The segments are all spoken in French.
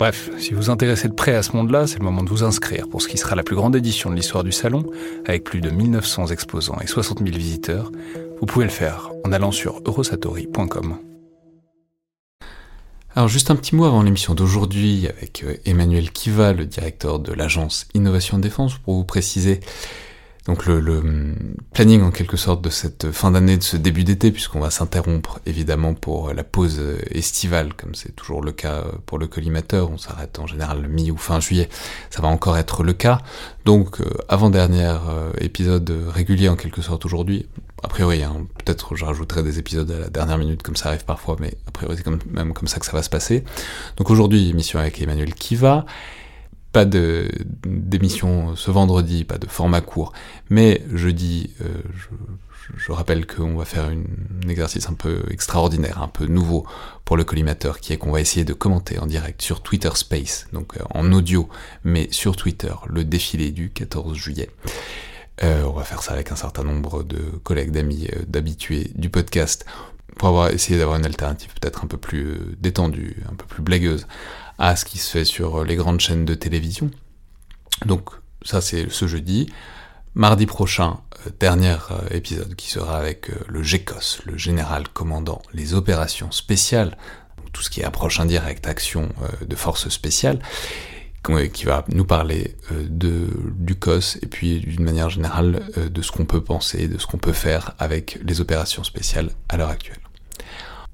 Bref, si vous vous intéressez de près à ce monde-là, c'est le moment de vous inscrire pour ce qui sera la plus grande édition de l'histoire du salon, avec plus de 1900 exposants et 60 000 visiteurs, vous pouvez le faire en allant sur eurosatori.com. Alors juste un petit mot avant l'émission d'aujourd'hui avec euh, Emmanuel Kiva, le directeur de l'agence Innovation Défense, pour vous préciser donc le, hum, planning en quelque sorte de cette fin d'année, de ce début d'été, puisqu'on va s'interrompre évidemment pour la pause euh, estivale, comme c'est toujours le cas euh, pour le collimateur, on s'arrête en général mi ou fin juillet, ça va encore être le cas. Donc avant-dernier épisode régulier en quelque sorte aujourd'hui, a priori, hein, peut-être je rajouterai des épisodes à la dernière minute comme ça arrive parfois, mais a priori c'est quand même comme ça que ça va se passer. Donc aujourd'hui, émission avec Emmanuel Kiva. Pas d'émission ce vendredi, pas de format court, mais jeudi, euh, je, je, rappelle qu'on va faire un exercice un peu extraordinaire, un peu nouveau pour le collimateur, qui est qu'on va essayer de commenter en direct sur Twitter Space, donc euh, en audio, mais sur Twitter, le défilé du 14 juillet. Euh, on va faire ça avec un certain nombre de collègues, d'amis, euh, d'habitués du podcast, pour avoir essayé d'avoir une alternative peut-être un peu plus euh, détendue, un peu plus blagueuse à ce qui se fait sur les grandes chaînes de télévision. Donc ça c'est ce jeudi. Mardi prochain, dernier épisode qui sera avec le GECOS, le général commandant les opérations spéciales, tout ce qui est approche indirecte, action de forces spéciales qui va nous parler euh, du COS et puis d'une manière générale euh, de ce qu'on peut penser, de ce qu'on peut faire avec les opérations spéciales à l'heure actuelle.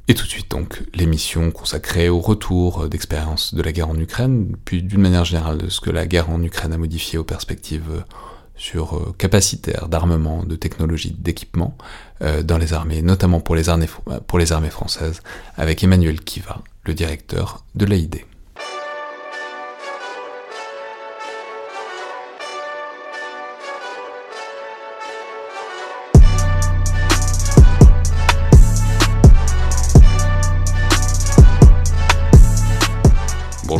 Et tout de suite donc l'émission consacrée au retour d'expérience de la guerre en Ukraine, puis d'une manière générale de ce que la guerre en Ukraine a modifié aux perspectives euh, sur capacitaire d'armement, de technologie, d'équipement dans les armées, notamment pour les armées, pour les armées françaises, avec Emmanuel Kiva, le directeur de l'AID.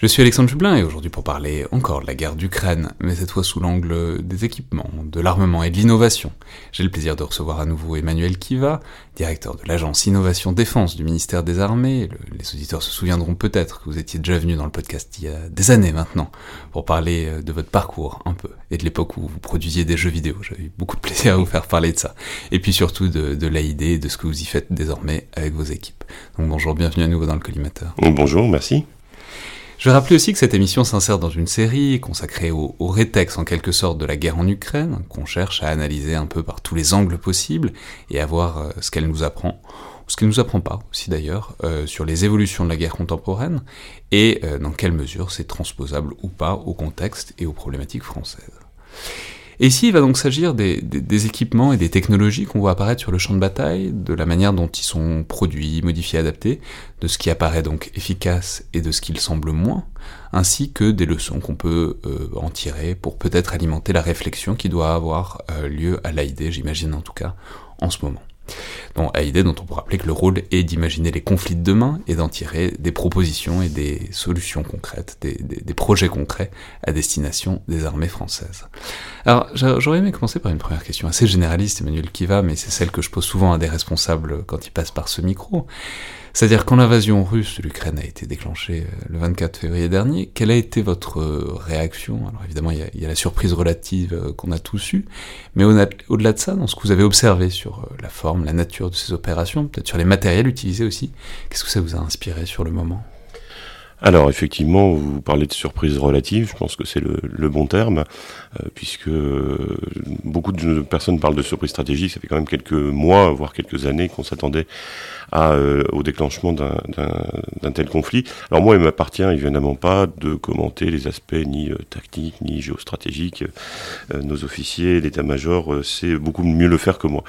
Je suis Alexandre Jublin et aujourd'hui pour parler encore de la guerre d'Ukraine, mais cette fois sous l'angle des équipements, de l'armement et de l'innovation. J'ai le plaisir de recevoir à nouveau Emmanuel Kiva, directeur de l'agence Innovation Défense du ministère des Armées. les auditeurs se souviendront peut-être que vous étiez déjà venu dans le podcast il y a des années maintenant pour parler euh, de votre parcours un peu et de l'époque où vous produisiez des jeux vidéo. J'avais eu beaucoup de plaisir à vous faire parler de ça. Et puis surtout de, de l'AID et de ce que vous y faites désormais avec vos équipes. Donc bonjour, bienvenue à nouveau dans le collimateur. Bonjour, merci. Je vais rappeler aussi que cette émission s'insère dans une série consacrée au, au, rétex en quelque sorte de la guerre en Ukraine, qu'on cherche à analyser un peu par tous les angles possibles et à voir euh, ce qu'elle nous apprend, ou ce qu'elle nous apprend pas aussi d'ailleurs, euh, sur les évolutions de la guerre contemporaine et euh, dans quelle mesure c'est transposable ou pas au contexte et aux problématiques françaises. Et ici, il va donc s'agir des, équipements et des technologies qu'on voit apparaître sur le champ de bataille, de la manière dont ils sont produits, modifiés, adaptés, de ce qui apparaît donc efficace et de ce qui le semble moins, ainsi que des leçons qu'on peut euh, en tirer pour peut-être alimenter la réflexion qui doit avoir euh, lieu à l'AID, j'imagine en tout cas, en ce moment. À idée dont on peut rappeler que le rôle est d'imaginer les conflits de demain et d'en tirer des propositions et des solutions concrètes, des, projets concrets à destination des armées françaises. Alors j'aurais aimé commencer par une première question assez généraliste, Emmanuel Kiva, mais c'est celle que je pose souvent à des responsables quand ils passent par ce micro. C'est-à-dire quand l'invasion russe de l'Ukraine a été déclenchée euh, le 24 février dernier, quelle a été votre euh, réaction? Alors évidemment, il y, a, il y, a, la surprise relative euh, qu'on a tous eue, mais au-delà de ça, dans ce que vous avez observé sur la forme, la nature de ces opérations, peut-être sur les matériels utilisés aussi, qu'est-ce que ça vous a inspiré sur le moment? Alors effectivement, vous parlez de surprise relative, je pense que c'est le, bon terme, puisque euh, beaucoup de personnes parlent de surprise stratégique, ça fait quand même quelques mois, voire quelques années qu'on s'attendait euh, au déclenchement d'un tel conflit. Alors moi, il m'appartient évidemment pas de commenter les aspects ni tactiques, ni géostratégiques. nos officiers d'état-major c'est beaucoup mieux le faire que moi.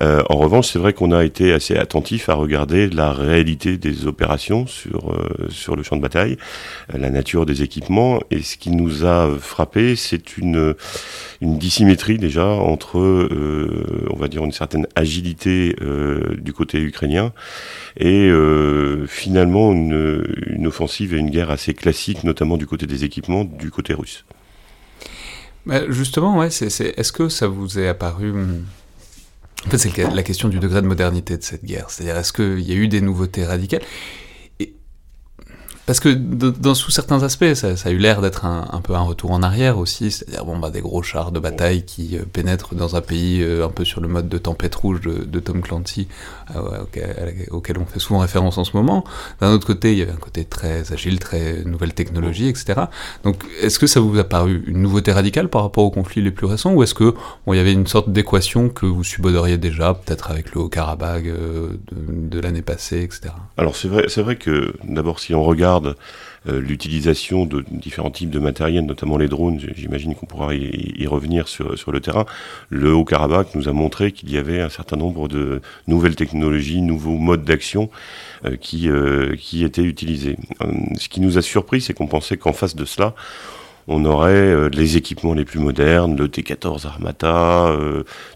en revanche, c'est vrai qu'on a été assez attentif à regarder la réalité des opérations sur, sur le champ de bataille, euh, la nature des équipements. Et ce qui nous a frappé, c'est une, une dissymétrie déjà entre, euh, on va dire, une certaine agilité euh, du côté ukrainien et finalement une, offensive et une guerre assez classique, notamment du côté des équipements, du côté russe. justement, ouais, c'est, est-ce que ça vous est apparu hum, en fait, c'est la question du degré de modernité de cette guerre. C'est-à-dire, est-ce qu'il y a eu des nouveautés radicales? Parce que dans, sous certains aspects, ça, a eu l'air d'être un, peu un retour en arrière aussi, c'est-à-dire bon, bah, des gros chars de bataille qui euh, pénètrent dans un pays euh, un peu sur le mode de Tempête Rouge de, Tom Clancy, euh, auquel, on fait souvent référence en ce moment. D'un autre côté, il y avait un côté très agile, très nouvelle technologie, etc. Donc est-ce que ça vous a paru une nouveauté radicale par rapport aux conflits les plus récents, ou est-ce que bon, il y avait une sorte d'équation que vous suboderiez déjà, peut-être avec le Haut-Karabakh de, l'année passée, etc. Alors c'est vrai, vrai que d'abord si on regarde euh, l'utilisation de différents types de matériel, notamment les drones, j'imagine qu'on pourra y, revenir sur, sur le terrain. Le Haut-Karabakh nous a montré qu'il y avait un certain nombre de nouvelles technologies, nouveaux modes d'action euh, qui, euh, qui étaient utilisés. ce qui nous a surpris, c'est qu'on pensait qu'en face de cela, on aurait les équipements les plus modernes, le T-14 Armata,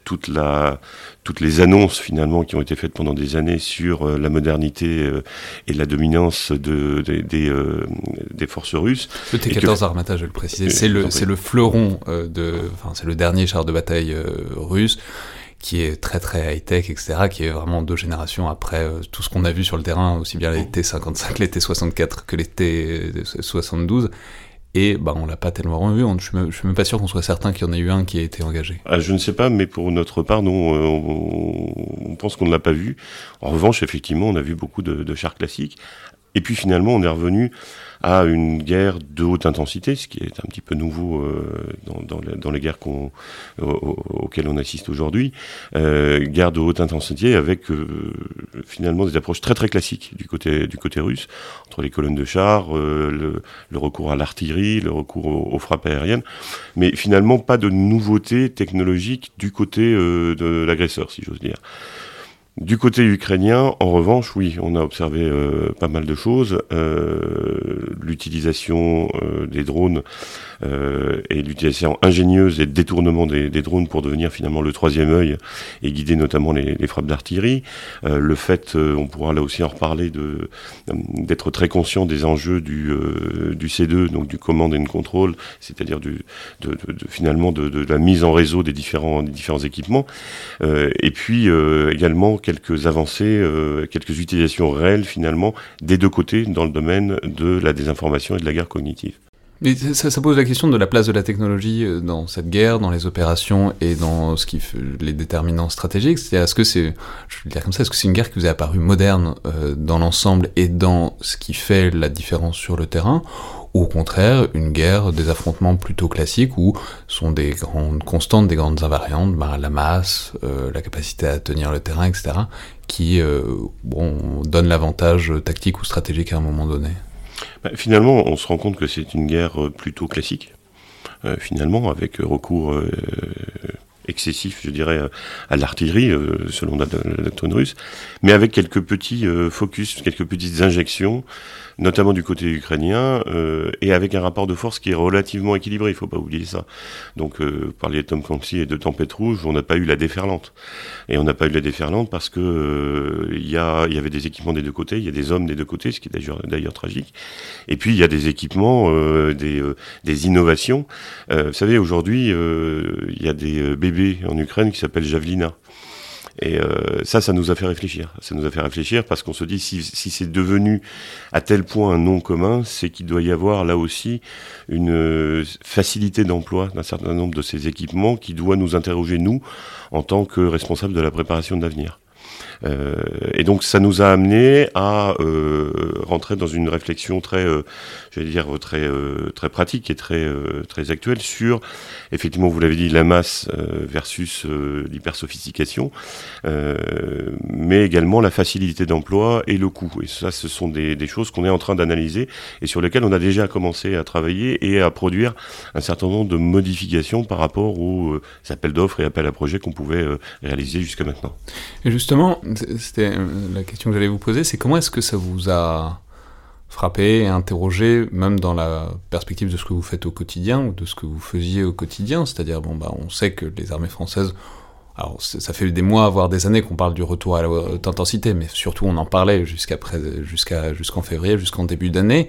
toute la, toutes les annonces finalement qui ont été faites pendant des années sur euh, la modernité euh, et la dominance de, des, euh, des forces russes. Le T-14 Armata, je vais le préciser, c'est le, le fleuron de, enfin c'est le dernier char de bataille russe qui est très très high-tech, etc., qui est vraiment deux générations après tout ce qu'on a vu sur le terrain, aussi bien les T-55, les T-64 que les T-72, et bah, on l'a pas tellement revu. Je suis, suis même pas sûr qu'on soit certain qu'il y en ait eu un qui a été engagé. Ah, je ne sais pas, mais pour notre part, nous, on, pense qu'on ne l'a pas vu. En revanche, effectivement, on a vu beaucoup de chars classiques. Et puis finalement, on est revenu à une guerre de haute intensité, ce qui est un petit peu nouveau euh, dans, dans, dans, les guerres qu'on, auxquelles on assiste aujourd'hui. Euh, guerre de haute intensité avec euh, finalement des approches très très classiques du côté du côté russe, entre les colonnes de chars, euh, le, le, recours à l'artillerie, le recours aux, aux, frappes aériennes, mais finalement pas de nouveautés technologiques du côté de l'agresseur, si j'ose dire. Du côté ukrainien, en revanche, oui, on a observé euh, pas mal de choses. Euh, l'utilisation euh, des drones et l'utilisation ingénieuse et détournement des, drones pour devenir finalement le troisième œil et guider notamment les, frappes d'artillerie. le fait, on pourra là aussi en reparler, de d'être très conscient des enjeux du, du C2, donc du command and control, c'est-à-dire du de, de, finalement de, la mise en réseau des différents des différents équipements. et puis également quelques avancées, euh, quelques utilisations réelles finalement des deux côtés dans le domaine de la désinformation et de la guerre cognitive. Mais ça, pose la question de la place de la technologie euh, dans cette guerre, dans les opérations et dans ce qui les déterminants stratégiques. C'est-à-dire, est-ce que c'est, je vais dire comme ça, est-ce que c'est une guerre qui vous est apparue moderne euh, dans l'ensemble et dans ce qui fait la différence sur le terrain, au contraire une guerre, des affrontements plutôt classiques où sont des grandes constantes, des grandes invariantes, bah, la masse, euh, la capacité à tenir le terrain, etc., qui euh, bon, donnent l'avantage tactique ou stratégique à un moment donné bah, Finalement, on se rend compte que c'est une guerre euh, plutôt classique, finalement, avec recours excessif, je dirais, à l'artillerie, selon la, doctrine russe, mais avec quelques petits focus, quelques petites injections notamment du côté ukrainien, euh, et avec un rapport de force qui est relativement équilibré, il faut pas oublier ça. Donc, euh, parler de Tom Clancy et de Tempête Rouge, on n'a pas eu la déferlante. Et on n'a pas eu la déferlante parce que euh, il y, a, y avait des équipements des deux côtés, il y a des hommes des deux côtés, ce qui est d'ailleurs tragique. Et puis, il y a des équipements, euh, des, euh, des innovations. vous savez, aujourd'hui, il y a des bébés en Ukraine qui s'appellent Javelina. Et euh, ça, ça nous a fait réfléchir. Ça nous a fait réfléchir parce qu'on se dit si, si c'est devenu à tel point un nom commun, c'est qu'il doit y avoir là aussi une euh, facilité d'emploi d'un certain nombre de ces équipements qui doit nous interroger nous en tant que responsables de la préparation de l'avenir. Et donc ça nous a amené à rentrer dans une réflexion très, j'allais dire très très pratique et très très actuelle sur effectivement vous l'avez dit la masse versus l'hypersophistication, mais également la facilité d'emploi et le coût. Et ça, ce sont des, des choses qu'on est en train d'analyser et sur lesquelles on a déjà commencé à travailler et à produire un certain nombre de modifications par rapport aux euh, appels d'offres et appels à projets qu'on pouvait euh, réaliser jusqu'à maintenant. Et justement, c'était euh, la question que j'allais vous poser, c'est comment est-ce que ça vous a frappé et interrogé, même dans la perspective de ce que vous faites au quotidien ou de ce que vous faisiez au quotidien, c'est-à-dire bon bah on sait que les armées françaises alors, ça fait des mois, voire des années qu'on parle du retour à la haute intensité, mais surtout on en parlait jusqu'à jusqu'à jusqu'en février, jusqu'en début d'année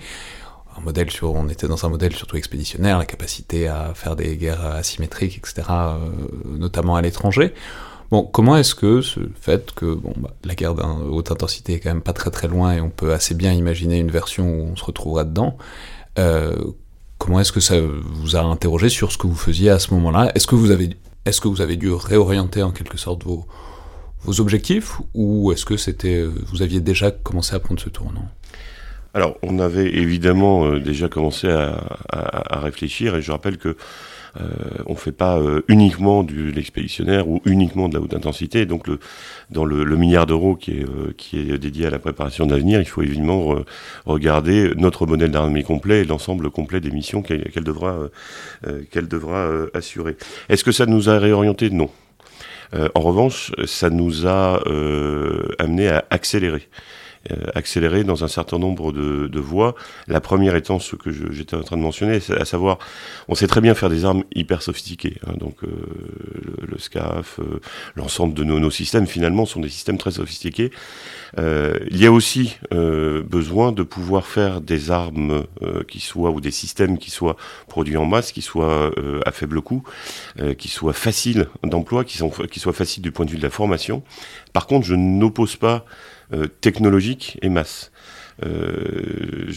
un modèle sur, on était dans un modèle surtout expéditionnaire, la capacité à faire des guerres asymétriques, etc., euh, notamment à l'étranger. Comment est-ce que ce fait que bah, la guerre d'un haute intensité est quand même pas très très loin et on peut assez bien imaginer une version où on se retrouvera dedans, euh, comment est-ce que ça vous a interrogé sur ce que vous faisiez à ce moment-là? Est-ce que vous avez est-ce que vous avez dû réorienter en quelque sorte vos, objectifs ou est-ce que c'était vous aviez déjà commencé à prendre ce tournant? Alors, on avait évidemment euh, déjà commencé à, réfléchir, et je rappelle que euh, on fait pas euh, uniquement du l'expéditionnaire ou uniquement de la haute intensité. Donc, le, dans le, le milliard d'euros qui est euh, qui est dédié à la préparation d'avenir, il faut évidemment regarder notre modèle d'armée complet et l'ensemble complet des missions qu'elle devra qu'elle devra assurer. Est-ce que ça nous a réorienté Non. en revanche, ça nous a amené à accélérer. Euh, accéléré dans un certain nombre de, de voies. La première étant ce que j'étais en train de mentionner, à savoir, on sait très bien faire des armes hyper sophistiquées. Hein, donc euh, le, SCAF, euh, l'ensemble de nos, nos, systèmes finalement sont des systèmes très sophistiqués. il y a aussi besoin de pouvoir faire des armes qui soient ou des systèmes qui soient produits en masse, qui soient à faible coût, qui soient faciles d'emploi, qui, sont, qui soient faciles du point de vue de la formation. Par contre, je n'oppose pas euh, technologique et masse. Euh,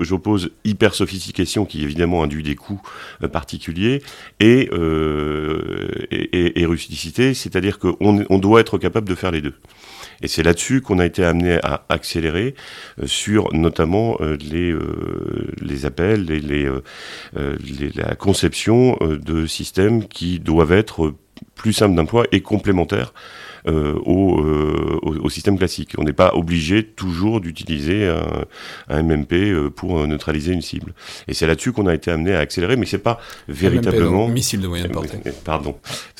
J'oppose hyper sophistication qui évidemment induit des coûts euh, particuliers et, euh, et, rusticité, c'est-à-dire qu'on on doit être capable de faire les deux. Et c'est là-dessus qu'on a été amené à accélérer euh, sur notamment les, appels, la conception de systèmes qui doivent être plus simples d'emploi et complémentaires euh, au, euh, au, au, système classique. On n'est pas obligé toujours d'utiliser un, un, MMP euh, pour neutraliser une cible. Et c'est là-dessus qu'on a été amené à accélérer, mais c'est pas véritablement... MMP, missile de moyenne portée. Pardon.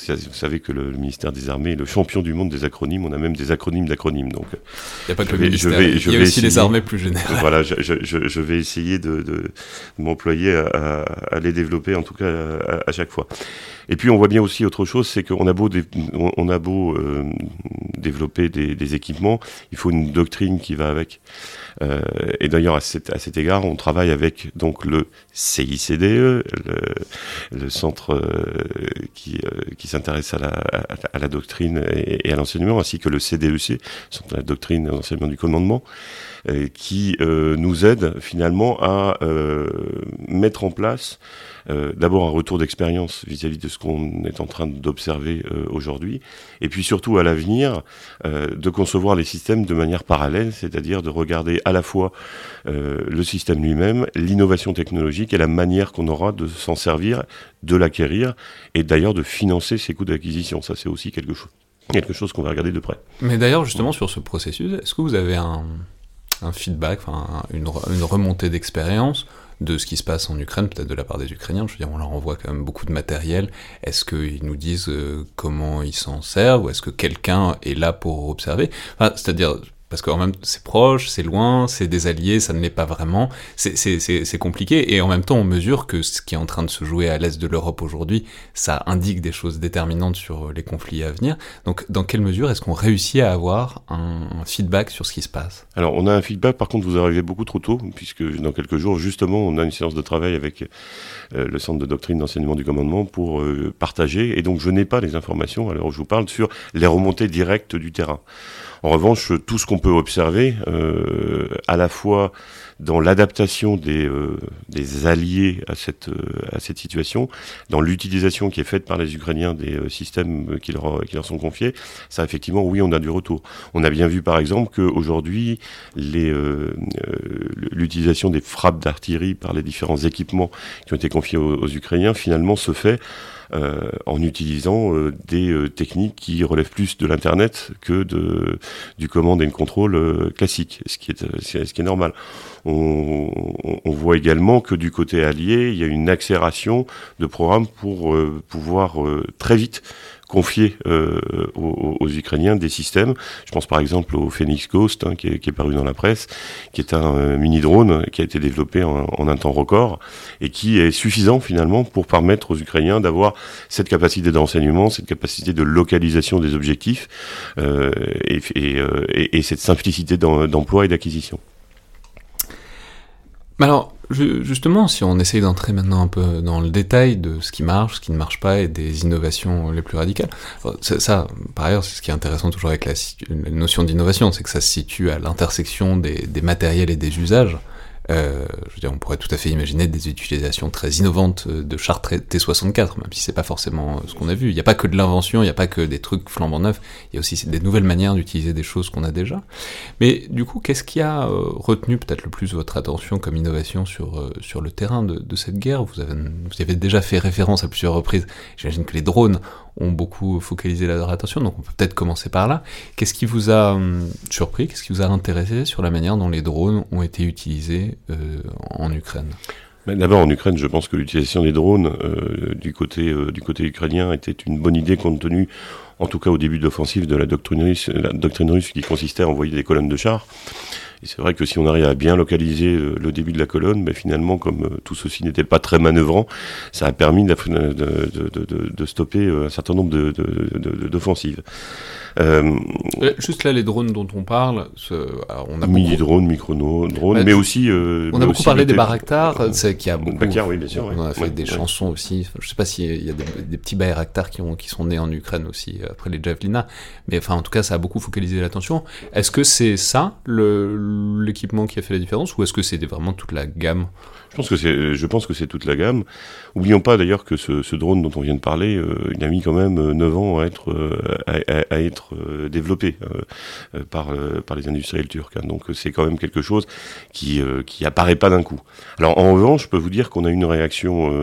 Vous savez que le ministère des Armées est le champion du monde des acronymes. On a même des acronymes d'acronymes. Donc, il n'y a pas que le ministère. Je vais, je Il y a aussi les armées plus générales. Voilà, je, je, je vais essayer de, de, de m'employer à, à, les développer, en tout cas à, à chaque fois. Et puis on voit bien aussi autre chose, c'est qu'on a beau, on a beau euh, développer des, des, équipements, il faut une doctrine qui va avec. Euh, et d'ailleurs à cet, à cet égard, on travaille avec donc le CICDE, le, le centre euh, qui, euh, qui s'intéresse à la, à, la, doctrine et, et à l'enseignement, ainsi que le CDEC, centre de la doctrine et l'enseignement du commandement, euh, qui nous aide finalement à mettre en place d'abord un retour d'expérience vis-à-vis de ce qu'on est en train d'observer aujourd'hui, et puis surtout à l'avenir de concevoir les systèmes de manière parallèle, c'est-à-dire de regarder à la fois le système lui-même, l'innovation technologique et la manière qu'on aura de s'en servir, de l'acquérir, et d'ailleurs de financer ces coûts d'acquisition. Ça, c'est aussi quelque chose quelque chose qu'on va regarder de près. Mais d'ailleurs, justement, sur ce processus, est-ce que vous avez un, feedback, une, une remontée d'expérience de ce qui se passe en Ukraine, peut-être de la part des Ukrainiens? Je veux dire, on leur envoie quand même beaucoup de matériel. Est-ce qu'ils nous disent euh, comment ils s'en servent ou est-ce que quelqu'un est là pour observer? C'est-à-dire, parce qu'en même c'est proche, c'est loin, c'est des alliés, ça ne l'est pas vraiment, c'est compliqué, et en même temps on mesure que ce qui est en train de se jouer à l'est de l'Europe aujourd'hui, ça indique des choses déterminantes sur les conflits à venir, donc dans quelle mesure est-ce qu'on réussit à avoir un, un, feedback sur ce qui se passe? Alors on a un feedback, par contre vous arrivez beaucoup trop tôt, puisque dans quelques jours justement on a une séance de travail avec euh, le centre de doctrine d'enseignement du commandement pour euh, partager, et donc je n'ai pas les informations, alors je vous parle sur les remontées directes du terrain. En revanche, tout ce qu'on peut observer à la fois dans l'adaptation des, des alliés à cette, à cette situation, dans l'utilisation qui est faite par les Ukrainiens des systèmes qui leur, qui leur sont confiés, ça effectivement, oui, on a du retour. On a bien vu par exemple qu'aujourd'hui, l'utilisation des frappes d'artillerie par les différents équipements qui ont été confiés aux Ukrainiens, finalement, se fait euh, en utilisant euh, des euh, techniques qui relèvent plus de l'internet que de du command and control classique, ce qui est ce qui est normal. On, on, voit également que du côté allié, il y a une accélération de programmes pour pouvoir très vite confier euh, aux, Ukrainiens des systèmes. Je pense par exemple au Phoenix Ghost, hein, qui, est, paru dans la presse, qui est un euh, mini-drone qui a été développé en, un temps record et qui est suffisant finalement pour permettre aux Ukrainiens d'avoir cette capacité d'enseignement, cette capacité de localisation des objectifs euh, et, cette simplicité d'emploi et d'acquisition. Alors, justement, si on essaye d'entrer maintenant un peu dans le détail de ce qui marche, ce qui ne marche pas et des innovations les plus radicales, ça, par ailleurs, c'est ce qui est intéressant toujours avec la, notion d'innovation, c'est que ça se situe à l'intersection des, matériels et des usages. Euh, je veux dire, on pourrait tout à fait imaginer des utilisations très innovantes euh, de chars T64, même si c'est pas forcément euh, ce qu'on a vu. Il n'y a pas que de l'invention, il n'y a pas que des trucs flambant neufs, il y a aussi des nouvelles manières d'utiliser des choses qu'on a déjà. Mais du coup, qu'est-ce qui a retenu peut-être le plus votre attention comme innovation sur, sur le terrain de, cette guerre? Vous vous avez déjà fait référence à plusieurs reprises. J'imagine que les drones ont beaucoup focalisé leur attention, donc on peut peut-être commencer par là. Qu'est-ce qui vous a hum, surpris, qu'est-ce qui vous a intéressé sur la manière dont les drones ont été utilisés euh, en Ukraine? D'abord, en Ukraine, je pense que l'utilisation des drones euh, du, côté, euh, du côté ukrainien était une bonne idée compte tenu, en tout cas au début de l'offensive, de la doctrine russe, la doctrine russe qui consistait à envoyer des colonnes de chars. Et c'est vrai que si on arrive à bien localiser euh, le début de la colonne, ben finalement, comme euh, tout ceci n'était pas très manœuvrant, ça a permis de, de, stopper euh, un certain nombre d'offensives. Euh, Juste là, les drones dont on parle, on a mini drones, micro drones, mais aussi. on a beaucoup parlé des Bayraktar, c'est qui a beaucoup. oui, bien sûr. On a fait des chansons aussi. Je sais pas s'il y a des, petits qui ont qui sont nés en Ukraine aussi après les Javelina, mais enfin en tout cas ça a beaucoup focalisé l'attention. Est-ce que c'est ça le l'équipement qui a fait la différence ou est-ce que c'était vraiment toute la gamme? Je pense que c'est, je pense que c'est toute la gamme. Oublions pas d'ailleurs que ce, drone dont on vient de parler, euh, il a mis quand même 9 ans à être, euh, à, être euh, développé par, par les industriels turcs. Hein. Donc c'est quand même quelque chose qui, qui apparaît pas d'un coup. Alors en revanche, je peux vous dire qu'on a une réaction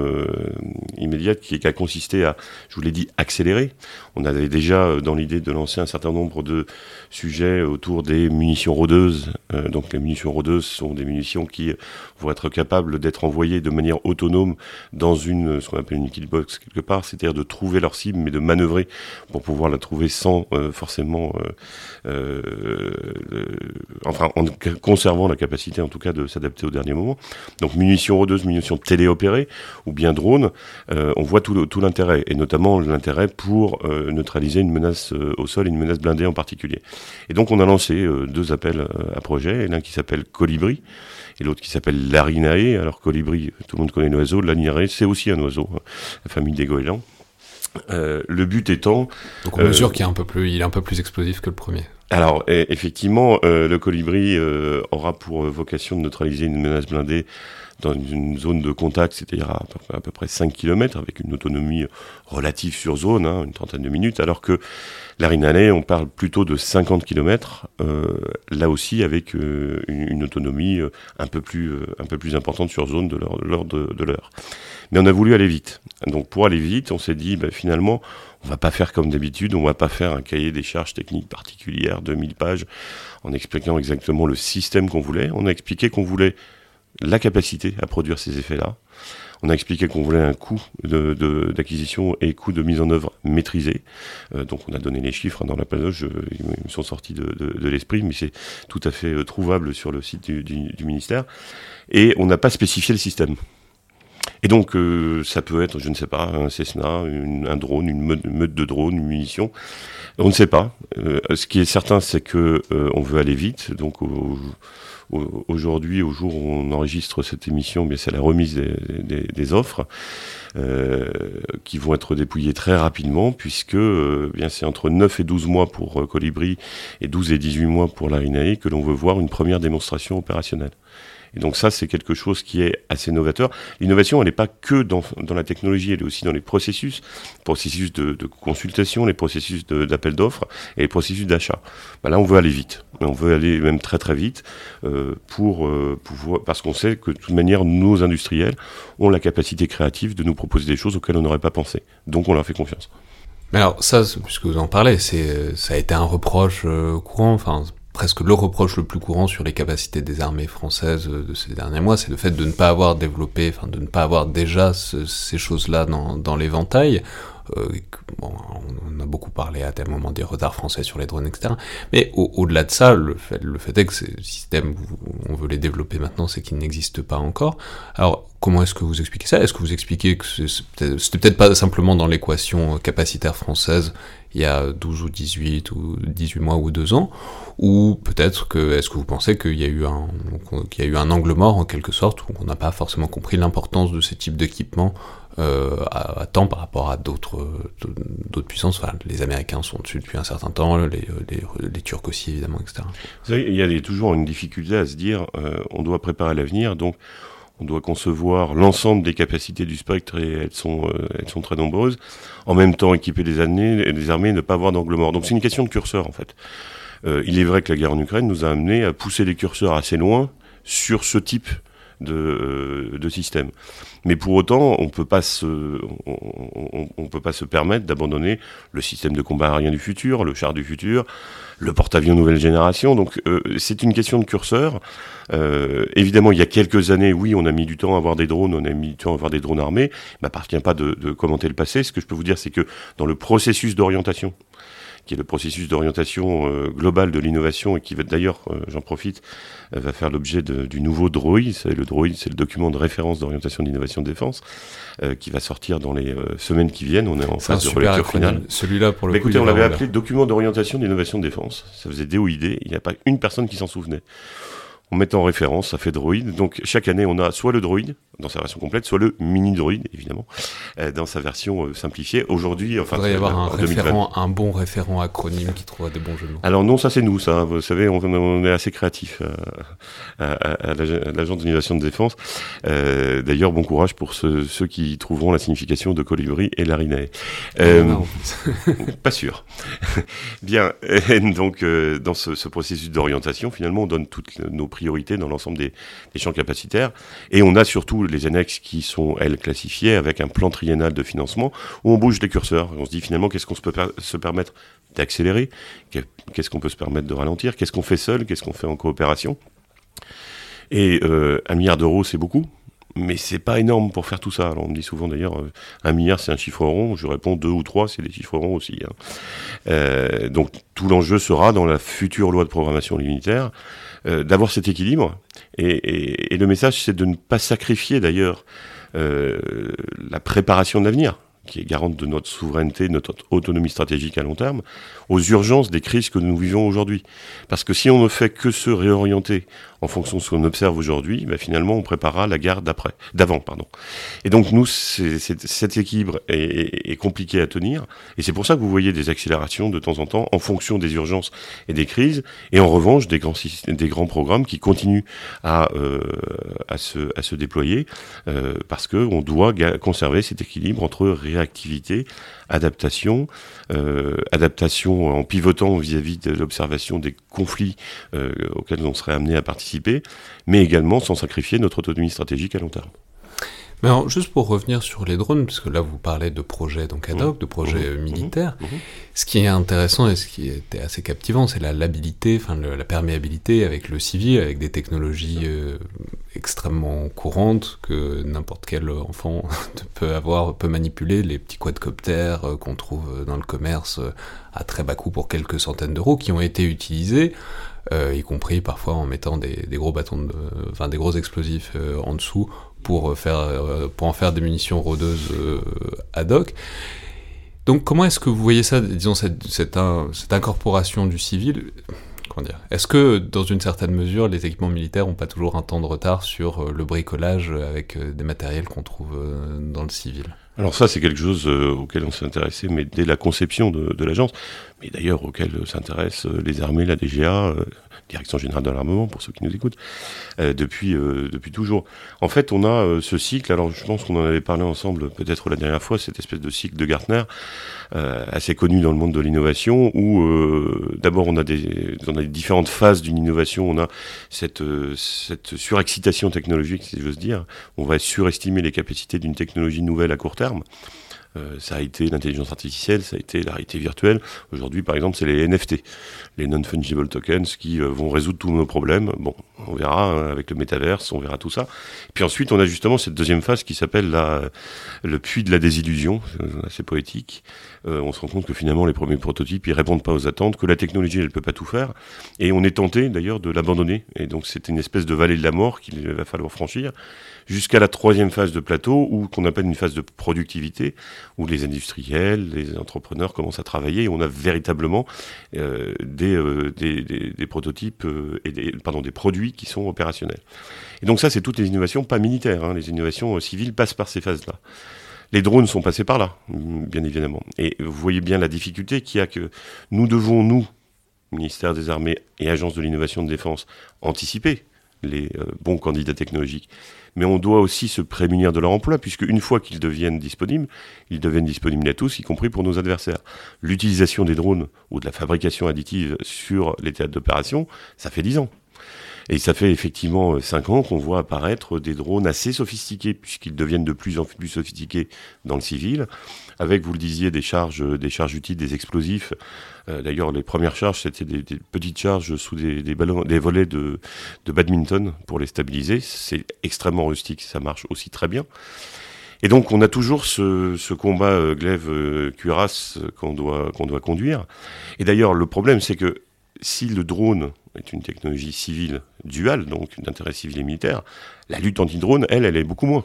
immédiate qui, qui, a consisté à, je vous l'ai dit, accélérer. On avait déjà dans l'idée de lancer un certain nombre de sujets autour des munitions rôdeuses. donc les munitions rôdeuses sont des munitions qui vont être capables d'être envoyés de manière autonome dans une, ce qu'on appelle une killbox quelque part, c'est-à-dire de trouver leur cible, mais de manœuvrer pour pouvoir la trouver sans euh, forcément, euh, euh, enfin, en conservant la capacité en tout cas de s'adapter au dernier moment. Donc munitions rôdeuses, munitions téléopérées ou bien drones, on voit tout, l'intérêt, et notamment l'intérêt pour neutraliser une menace au sol une menace blindée en particulier. Et donc on a lancé deux appels à projet, l'un qui s'appelle Colibri, et l'autre qui s'appelle l'arinae. Colibri, tout le monde connaît l'oiseau, l'arinae c'est aussi un oiseau, hein, la famille des goélands. Euh, le but étant. Donc on mesure euh, qu'il est un peu plus, il est un peu plus explosif que le premier. Alors effectivement, euh, le colibri aura pour vocation de neutraliser une menace blindée dans une zone de contact, c'est-à-dire à, peu près 5 km, avec une autonomie relative sur zone, hein, une trentaine de minutes, alors que l'arinalais, on parle plutôt de 50 km, euh, là aussi avec euh, une, autonomie euh, un, peu plus, importante sur zone de l'ordre de, l'heure. Mais on a voulu aller vite. Donc pour aller vite, on s'est dit, bah, finalement, on va pas faire comme d'habitude, on va pas faire un cahier des charges techniques particulières de 1000 pages en expliquant exactement le système qu'on voulait. On a expliqué qu'on voulait la capacité à produire ces effets-là. On a expliqué qu'on voulait un coût d'acquisition et coût de mise en œuvre maîtrisé. Euh, donc on a donné les chiffres dans la page, ils me sont sortis de, l'esprit, mais c'est tout à fait euh, trouvable sur le site du, ministère. Et on n'a pas spécifié le système. Et donc, ça peut être, je ne sais pas, un Cessna, un drone, une meute, de drones, une munition. On ne sait pas. ce qui est certain, c'est que on veut aller vite. Donc, aujourd'hui, au jour où on enregistre cette émission, c'est la remise des, offres euh, qui vont être dépouillées très rapidement, puisque euh, bien c'est entre 9 et 12 mois pour euh, Colibri et 12 et 18 mois pour l'Arinae que l'on veut voir une première démonstration opérationnelle. Et donc ça, c'est quelque chose qui est assez novateur. L'innovation, elle n'est pas que dans, dans, la technologie, elle est aussi dans les processus, processus de, consultation, les processus d'appel d'offres et les processus d'achat. Bah là, on veut aller vite. On veut aller même très très vite euh, pour euh, parce qu'on sait que de toute manière, nos industriels ont la capacité créative de nous proposer des choses auxquelles on n'aurait pas pensé. Donc, on leur fait confiance. Mais alors ça, puisque vous en parlez, ça a été un reproche euh, courant. Presque le reproche le plus courant sur les capacités des armées françaises euh, de ces derniers mois, c'est le fait de ne pas avoir développé, enfin de ne pas avoir déjà ces choses-là dans, l'éventail. Euh, on a beaucoup parlé à tel moment des retards français sur les drones, etc. Mais au-delà de ça, le fait, est que ces systèmes, on veut les développer maintenant, c'est qu'ils n'existent pas encore. Alors, comment est-ce que vous expliquez ça? Est-ce que vous expliquez que c'était peut-être pas simplement dans l'équation capacitaire française il y a 12 ou 18 ou 18 mois ou 2 ans Ou peut-être que, est-ce que vous pensez qu'il y a eu un, qu'il y a eu un angle mort en quelque sorte, où on n'a pas forcément compris l'importance de ces types d'équipements euh, à, temps par rapport à d'autres d'autres puissances? Les Américains sont dessus depuis un certain temps, les, Turcs aussi évidemment, etc. Savez, il y a toujours une difficulté à se dire, euh, on doit préparer l'avenir, donc on doit concevoir l'ensemble des capacités du spectre et elles sont, euh, elles sont très nombreuses. En même temps, équiper les, années, les armées, ne pas avoir d'angle mort. Donc c'est une question de curseur en fait. Euh, il est vrai que la guerre en Ukraine nous a amené à pousser les curseurs assez loin sur ce type de, euh, de système. Mais pour autant, on peut on, peut pas se permettre d'abandonner le système de combat aérien du futur, le char du futur, le porte-avions nouvelle génération. Donc euh, c'est une question de curseur. Euh, évidemment, il y a quelques années, oui, on a mis du temps à avoir des drones, on a mis du temps à avoir des drones armés. Il m'appartient pas de, de commenter le passé. Ce que je peux vous dire, c'est que dans le processus d'orientation qui est le processus d'orientation euh, globale de l'innovation et qui va d'ailleurs, euh, j'en profite, euh, va faire l'objet du nouveau DROI. Le DROI, c'est le document de référence d'orientation d'innovation de défense, qui va sortir dans les semaines qui viennent. On est en phase de relecture finale. Celui-là, pour le coup, écoutez, on l'avait appelé document d'orientation d'innovation de défense. Ça faisait DOID. Il n'y a pas une personne qui s'en souvenait on met en référence, ça fait droïde. Donc chaque année, on a soit le droïde dans sa version complète, soit le mini droïde évidemment euh, dans sa version euh, simplifiée. Aujourd'hui, enfin, il devrait y avoir un, référent, un bon référent acronyme qui trouve des bons jeux de mots. Alors non, ça c'est nous, ça. Vous savez, on, est assez créatif euh, à, l'agence d'innovation de défense. D'ailleurs, bon courage pour ceux, qui trouveront la signification de colibri et l'ariné. pas sûr. Bien. donc dans ce, ce processus d'orientation, finalement, on donne toutes nos priorité dans l'ensemble des, champs capacitaires. Et on a surtout les annexes qui sont, elles, classifiées avec un plan triennal de financement où on bouge les curseurs. On se dit finalement qu'est-ce qu'on peut se permettre d'accélérer, qu'est-ce qu'on peut se permettre de ralentir, qu'est-ce qu'on fait seul, qu'est-ce qu'on fait en coopération? Et euh, un milliard d'euros, c'est beaucoup, mais c'est pas énorme pour faire tout ça. Alors on me dit souvent d'ailleurs, euh, un milliard c'est un chiffre rond. Je réponds deux ou trois, c'est des chiffres ronds aussi. Hein. Euh, donc tout l'enjeu sera dans la future loi de programmation militaire euh, d'avoir cet équilibre. Et, le message, c'est de ne pas sacrifier d'ailleurs euh, la préparation de l'avenir qui est garante de notre souveraineté, de notre autonomie stratégique à long terme, aux urgences des crises que nous vivons aujourd'hui. Parce que si on ne fait que se réorienter en fonction de ce qu'on observe aujourd'hui, bah finalement, on préparera la guerre d'après, d'avant, pardon. Et donc, nous, cet équilibre est, est, compliqué à tenir, et c'est pour ça que vous voyez des accélérations de temps en temps en fonction des urgences et des crises, et en revanche, des grands, des grands programmes qui continuent à, euh, à, se, à se déployer, euh, parce qu'on doit conserver cet équilibre entre réactivité, adaptation, euh, adaptation en pivotant vis-à-vis de l'observation des conflits euh, auxquels on serait amené à participer, mais également sans sacrifier notre autonomie stratégique à long terme. Mais alors, juste pour revenir sur les drones, parce que là vous parlez de projets donc ad hoc, de projets mmh. militaires, mmh. Mmh. ce qui est intéressant et ce qui était assez captivant, c'est la labilité, enfin la perméabilité avec le civil, avec des technologies euh, extrêmement courantes que n'importe quel enfant peut avoir, peut manipuler, les petits quadcoptères euh, qu'on trouve dans le commerce euh, à très bas coût pour quelques centaines d'euros, qui ont été utilisés y compris parfois en mettant des, gros bâtons, de, enfin des gros explosifs en dessous pour faire, pour en faire des munitions rôdeuses ad hoc. Donc comment est-ce que vous voyez ça, disons cette, cette, incorporation du civil? Est-ce que, dans une certaine mesure, les équipements militaires n'ont pas toujours un temps de retard sur euh, le bricolage avec euh, des matériels qu'on trouve euh, dans le civil? Alors ça, c'est quelque chose auquel on s'est intéressé, mais dès la conception de, l'agence, mais d'ailleurs auquel s'intéressent les armées, la DGA, Direction Générale de l'Armement, pour ceux qui nous écoutent, depuis, depuis toujours. En fait, on a ce cycle, alors je pense qu'on en avait parlé ensemble peut-être la dernière fois, cette espèce de cycle de Gartner, euh, assez connu dans le monde de l'innovation, où euh, d'abord on a des a différentes phases d'une innovation. On a cette euh, cette surexcitation technologique, si j'ose dire. On va surestimer les capacités d'une technologie nouvelle à court terme. Euh, ça a été l'intelligence artificielle, ça a été la réalité virtuelle. Aujourd'hui, par exemple, c'est les NFT, les non-fungible tokens, qui euh, vont résoudre tous nos problèmes. Bon, on verra hein, avec le métaverse, on verra tout ça. Puis ensuite, on a justement cette deuxième phase qui s'appelle le puits de la désillusion, assez poétique. Euh, on se rend compte que finalement, les premiers prototypes, ils répondent pas aux attentes, que la technologie, elle peut pas tout faire. Et on est tenté, d'ailleurs, de l'abandonner. Et donc, c'est une espèce de vallée de la mort qu'il va falloir franchir jusqu'à la troisième phase de plateau, ou qu'on appelle une phase de productivité, où les industriels, les entrepreneurs commencent à travailler et on a véritablement euh, euh, des, des, prototypes euh, et des, pardon, des produits qui sont opérationnels. Et donc ça, c'est toutes les innovations, pas militaires, hein. les innovations civiles passent par ces phases-là. Les drones sont passés par là, bien évidemment. Et vous voyez bien la difficulté qu'il y a que nous devons, nous, ministère des Armées et Agence de l'innovation de défense, anticiper les bons candidats technologiques mais on doit aussi se prémunir de leur emploi, puisque une fois qu'ils deviennent disponibles, ils deviennent disponibles à tous, y compris pour nos adversaires. L'utilisation des drones ou de la fabrication additive sur les théâtres d'opération, ça fait 10 ans. Et ça fait effectivement 5 ans qu'on voit apparaître des drones assez sophistiqués, puisqu'ils deviennent de plus en plus sophistiqués dans le civil, avec, vous le disiez, des charges, des charges utiles, des explosifs. Euh, d'ailleurs, les premières charges, c'était des, petites charges sous des, ballons, des volets de, badminton pour les stabiliser. C'est extrêmement rustique, ça marche aussi très bien. Et donc, on a toujours ce, combat euh, glaive-cuirasse euh, qu'on doit, qu'on doit conduire. Et d'ailleurs, le problème, c'est que si le drone est une technologie civile duale, donc d'intérêt civil et militaire, la lutte anti-drone, elle, elle est beaucoup moins.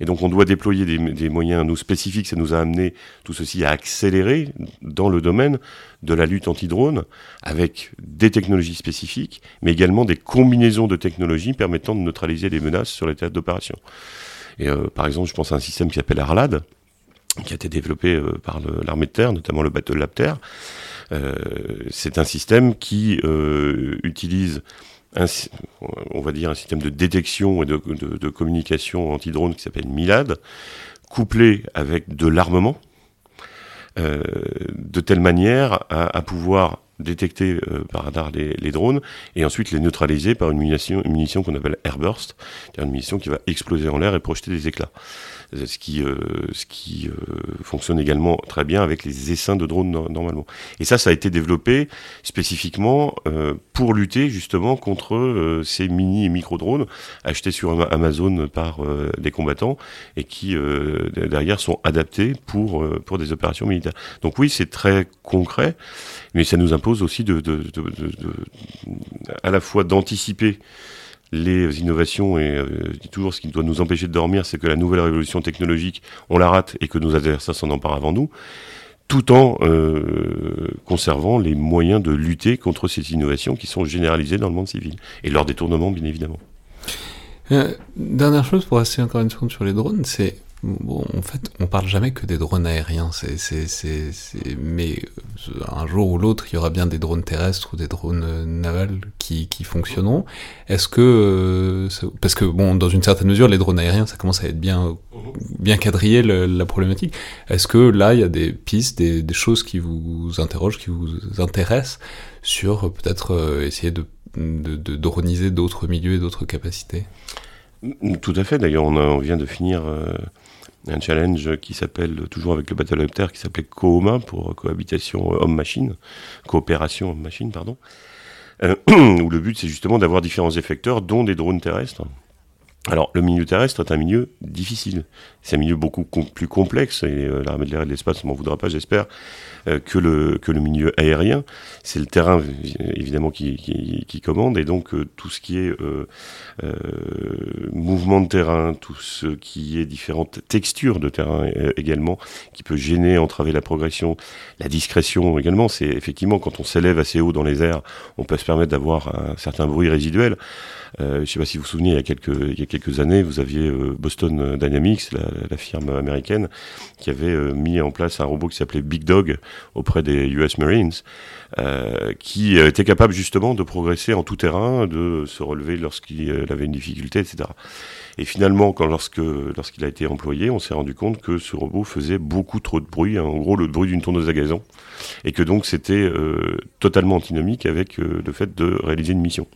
Et donc on doit déployer des, moyens nous spécifiques. Ça nous a amené tout ceci à accélérer dans le domaine de la lutte anti-drone avec des technologies spécifiques, mais également des combinaisons de technologies permettant de neutraliser les menaces sur les théâtres d'opération. Et euh, par exemple, je pense à un système qui s'appelle Arlad, qui a été développé euh, par l'armée de terre, notamment le bateau Lapter. Euh, c'est un système qui utilise on va dire un système de détection et de, communication anti-drone qui s'appelle MILAD, couplé avec de l'armement, euh, de telle manière à, pouvoir détecter euh, par radar les, drones et ensuite les neutraliser par une munition, une munition qu'on appelle airburst, c'est-à-dire une munition qui va exploser en l'air et projeter des éclats ce qui, euh, euh, fonctionne également très bien avec les essaims de drones normalement. Et ça, ça a été développé spécifiquement euh, pour lutter justement contre ces mini et micro drones achetés sur Amazon par des combattants et qui derrière sont adaptés pour pour des opérations militaires. Donc oui, c'est très concret, mais ça nous impose aussi de à la fois d'anticiper les innovations et euh, toujours ce qui doit nous empêcher de dormir, c'est que la nouvelle révolution technologique, on la rate et que nos adversaires s'en emparent avant nous, tout en euh, conservant les moyens de lutter contre ces innovations qui sont généralisées dans le monde civil et leur détournement, bien évidemment. Euh, dernière chose pour rester encore une seconde sur les drones, c'est En fait, on parle jamais que des drones aériens, c'est, c'est, c'est, mais euh, un jour ou l'autre, il y aura bien des drones terrestres ou des drones euh, navals qui, qui fonctionneront. Est-ce que, euh, parce que bon, dans une certaine mesure, les drones aériens, ça commence à être bien, bien quadrillé la problématique. Est-ce que là, il y a des pistes, des, des choses qui vous interrogent, qui vous intéressent sur peut-être essayer de, de, de droniser d'autres milieux et d'autres capacités? Tout à fait. D'ailleurs, on, vient de finir un challenge qui s'appelle, toujours avec le Battlehopter, qui s'appelait COHOMA pour cohabitation homme-machine, coopération homme-machine, pardon, euh, où le but c'est justement d'avoir différents effecteurs, dont des drones terrestres, Alors, le milieu terrestre est un milieu difficile. C'est un milieu beaucoup plus complexe, et euh, l'armée de l'air et de l'espace ne m'en voudra pas, j'espère, euh, que, le, que le milieu aérien. C'est le terrain, évidemment, qui, qui, commande, et donc euh, tout ce qui est mouvement de terrain, tout ce qui est différentes textures de terrain également, qui peut gêner, entraver la progression, la discrétion également. C'est effectivement, quand on s'élève assez haut dans les airs, on peut se permettre d'avoir un certain bruit résiduel. Je ne sais pas si vous vous souvenez, il y a quelques années, vous aviez euh, Boston Dynamics, la, firme américaine, qui avait euh, mis en place un robot qui s'appelait Big Dog auprès des US Marines, euh, qui était capable justement de progresser en tout terrain, de se relever lorsqu'il avait une difficulté, etc. Et finalement, quand lorsque lorsqu'il a été employé, on s'est rendu compte que ce robot faisait beaucoup trop de bruit, hein, en gros le bruit d'une tourneuse à gazon, et que donc c'était totalement antinomique avec le fait de réaliser une mission.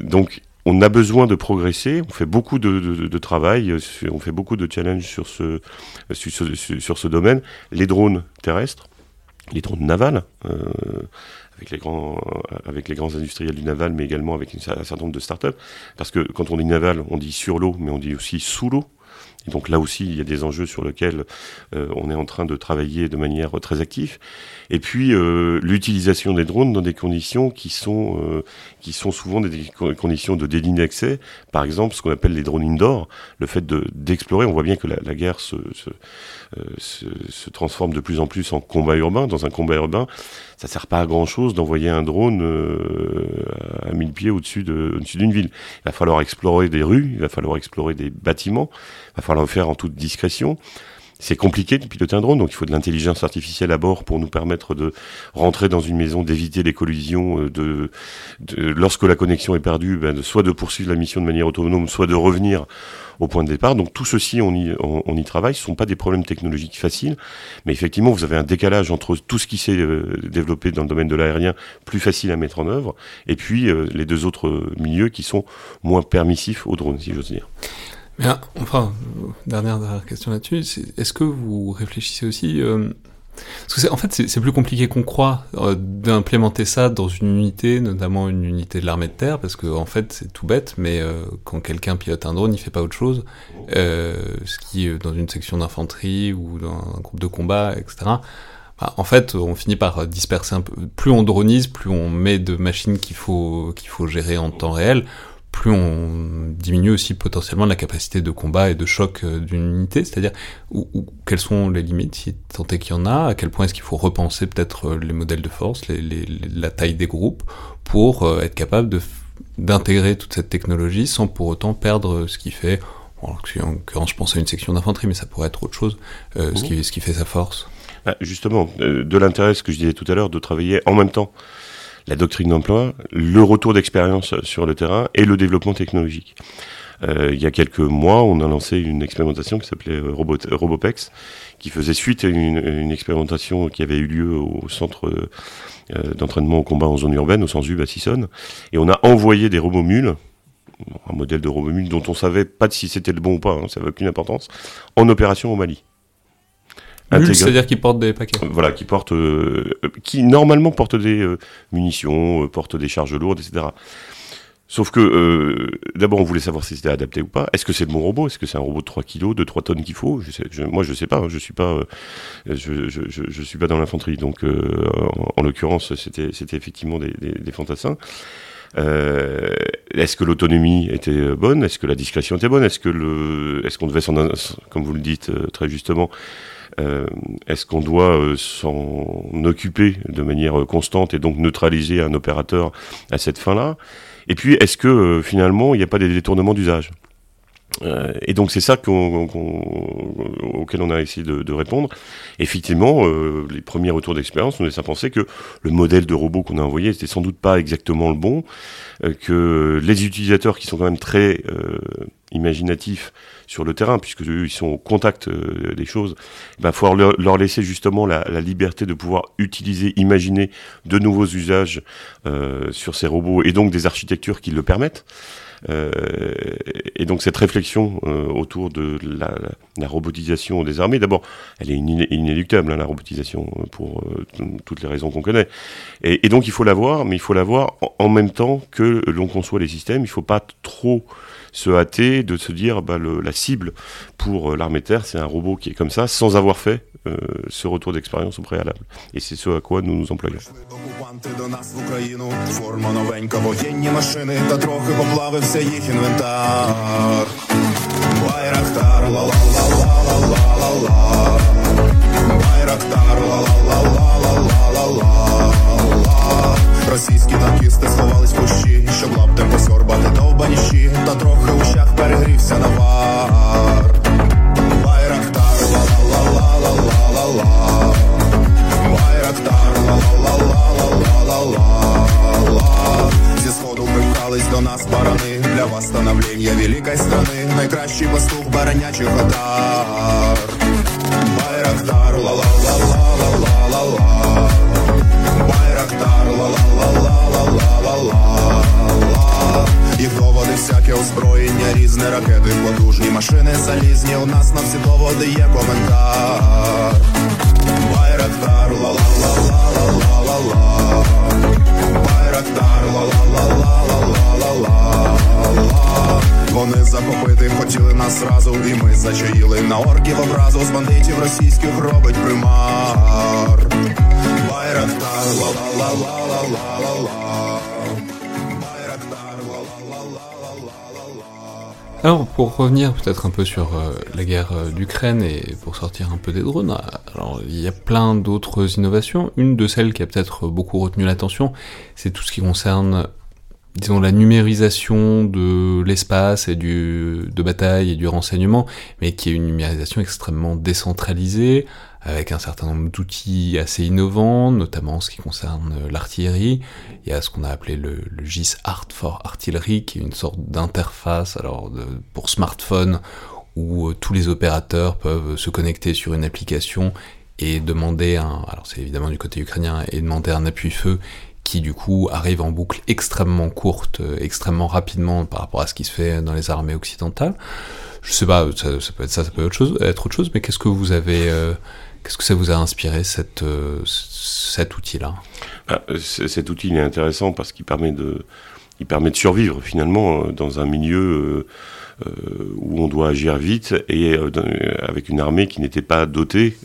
Donc on a besoin de progresser, on fait beaucoup de, travail, on fait beaucoup de challenges sur ce, sur, ce domaine. Les drones terrestres, les drones navals, euh, avec, les grands, avec les grands industriels du naval, mais également avec un certain nombre de startups. Parce que quand on dit naval, on dit sur l'eau, mais on dit aussi sous l'eau donc là aussi, il y a des enjeux sur lesquels euh, on est en train de travailler de manière très active. Et puis euh, l'utilisation des drones dans des conditions qui sont euh, qui sont souvent des conditions de déligne d'accès. Par exemple, ce qu'on appelle les drones indoor, le fait de d'explorer. On voit bien que la, guerre se, se, transforme de plus en plus en combat urbain. Dans un combat urbain, ça sert pas à grand chose d'envoyer un drone à 1000 pieds au-dessus de, au-dessus d'une ville. Il va falloir explorer des rues, il va falloir explorer des bâtiments, il va falloir le faire en toute discrétion. C'est compliqué de piloter un drone, donc il faut de l'intelligence artificielle à bord pour nous permettre de rentrer dans une maison, d'éviter les collisions, euh, de, lorsque la connexion est perdue, ben soit de poursuivre la mission de manière autonome, soit de revenir au point de départ. Donc tout ceci, on y, travaille. Ce ne sont pas des problèmes technologiques faciles, mais effectivement, vous avez un décalage entre tout ce qui s'est euh, développé dans le domaine de l'aérien, plus facile à mettre en œuvre, et puis euh, les deux autres milieux qui sont moins permissifs aux drones, si j'ose dire. Mais enfin, dernière, question là-dessus, est-ce que vous réfléchissez aussi euh, parce que en fait, c'est plus compliqué qu'on croit euh, d'implémenter ça dans une unité, notamment une unité de l'armée de terre, parce que en fait, c'est tout bête, mais euh, quand quelqu'un pilote un drone, il fait pas autre chose. Euh, ce qui, dans une section d'infanterie ou dans un groupe de combat, etc. Bah, en fait, on finit par disperser un peu. Plus on dronise, plus on met de machines qu'il faut qu'il faut gérer en temps réel plus on diminue aussi potentiellement la capacité de combat et de choc euh, d'une unité, c'est-à-dire où, quelles sont les limites, si tant est qu'il y en a, à quel point est-ce qu'il faut repenser peut-être euh, les modèles de force, les, la taille des groupes, pour euh, être capable de d'intégrer toute cette technologie sans pour autant perdre ce qui fait, en l'occurrence je pense à une section d'infanterie, mais ça pourrait être autre chose, ce, qui, ce qui fait sa force. Bah, justement, de l'intérêt, ce que je disais tout à l'heure, de travailler en même temps la doctrine d'emploi, le retour d'expérience sur le terrain et le développement technologique. Euh, il y a quelques mois, on a lancé une expérimentation qui s'appelait euh, Robopex, qui faisait suite à une, expérimentation qui avait eu lieu au centre euh, d'entraînement au combat en zone urbaine, au sens U à Sissonne. Et on a envoyé des robots mules, un modèle de robot mule dont on savait pas si c'était le bon ou pas, hein, ça n'avait aucune importance, en opération au Mali c'est-à-dire qu'ils portent des paquets. Voilà, qui portent, euh, qui normalement portent des euh, munitions, euh, portent des charges lourdes, etc. Sauf que, d'abord, on voulait savoir si c'était adapté ou pas. Est-ce que c'est le bon robot? Est-ce que c'est un robot de 3 kilos, de 3 tonnes qu'il faut? Je sais, Moi, je sais pas. Hein, je suis pas, je, je, je, suis pas dans l'infanterie. Donc, en, l'occurrence, c'était, c'était effectivement des, des, des fantassins. est-ce que l'autonomie était bonne? Est-ce que la discrétion était bonne? Est-ce que le, est-ce qu'on devait s'en, comme vous le dites très justement, euh, est-ce qu'on doit euh, s'en occuper de manière constante et donc neutraliser un opérateur à cette fin-là? Et puis, est-ce que euh, finalement, il n'y a pas des détournements d'usage? Et donc c'est ça auquel on a essayé de, répondre. Effectivement, les premiers retours d'expérience nous laissent à penser que le modèle de robot qu'on a envoyé n'était sans doute pas exactement le bon, que les utilisateurs qui sont quand même très imaginatifs sur le terrain, puisque eux, ils sont au contact des choses, il falloir leur, laisser justement la, liberté de pouvoir utiliser, imaginer de nouveaux usages sur ces robots et donc des architectures qui le permettent. Euh, et donc cette réflexion euh, autour de la, robotisation des armées, d'abord, elle est inéluctable, hein, la robotisation, euh, pour toutes les raisons qu'on connaît. Et, donc il faut la voir, mais il faut la voir en, même temps que l'on conçoit les systèmes. Il ne faut pas trop se hâter de se dire bah, la cible pour l'armée terre, c'est un robot qui est comme ça, sans avoir fait ce retour d'expérience au préalable. Et c'est ce à quoi nous nous employons. Окупанти до нас в Україну, форма новенька, воєнні машини, та трохи поплавився їх інвентар. Байрактар, ла-ла-ла-ла-ла-ла-ла-ла. Байрактар, ла-ла-ла-ла-ла-ла-ла-ла. Російські танкісти сховались в кущі, щоб лаптем посьорбати довбані щі, та трохи у щах перегрівся навар. Зі сходу припхались до нас барани. Для восстановлення великої страны Найкращий пастух баранячих отар Байрактар, ла-ла-ла-ла-ла-ла-ла всяке озброєння, різне ракети, потужні машини залізні. У нас на всі доводи є коментар. Байрактар, ла ла ла ла ла ла ла Байрактар, ла ла ла ла ла ла ла ла Вони захопити хотіли нас разу, і ми зачаїли на орків образу з бандитів російських робить примар. Байрактар, ла ла ла ла ла ла ла Alors, pour revenir peut-être un peu sur euh, la guerre euh, d'Ukraine et pour sortir un peu des drones, il y a plein d'autres innovations. Une de celles qui a peut-être beaucoup retenu l'attention, c'est tout ce qui concerne, la numérisation de l'espace et de bataille et du renseignement, mais qui est une numérisation extrêmement décentralisée, avec un certain nombre d'outils assez innovants, notamment en ce qui concerne euh, l'artillerie. Il y a ce qu'on a appelé le, GIS Art for Artillery, qui est une sorte d'interface pour smartphone où euh, tous les opérateurs peuvent se connecter sur une application et demander un, alors c'est évidemment du côté ukrainien, et demander un appui-feu qui du coup arrive en boucle extrêmement courte, euh, extrêmement rapidement par rapport à ce qui se fait dans les armées occidentales. Je sais pas, ça, peut être ça, ça peut être autre chose, être autre chose mais qu'est-ce que vous avez Qu'est-ce que ça vous a inspiré, euh, cet outil-là? Ah, Cet outil est intéressant parce qu'il permet de, il permet de survivre finalement euh, dans un milieu euh, où on doit agir vite et avec une armée qui n'était pas dotée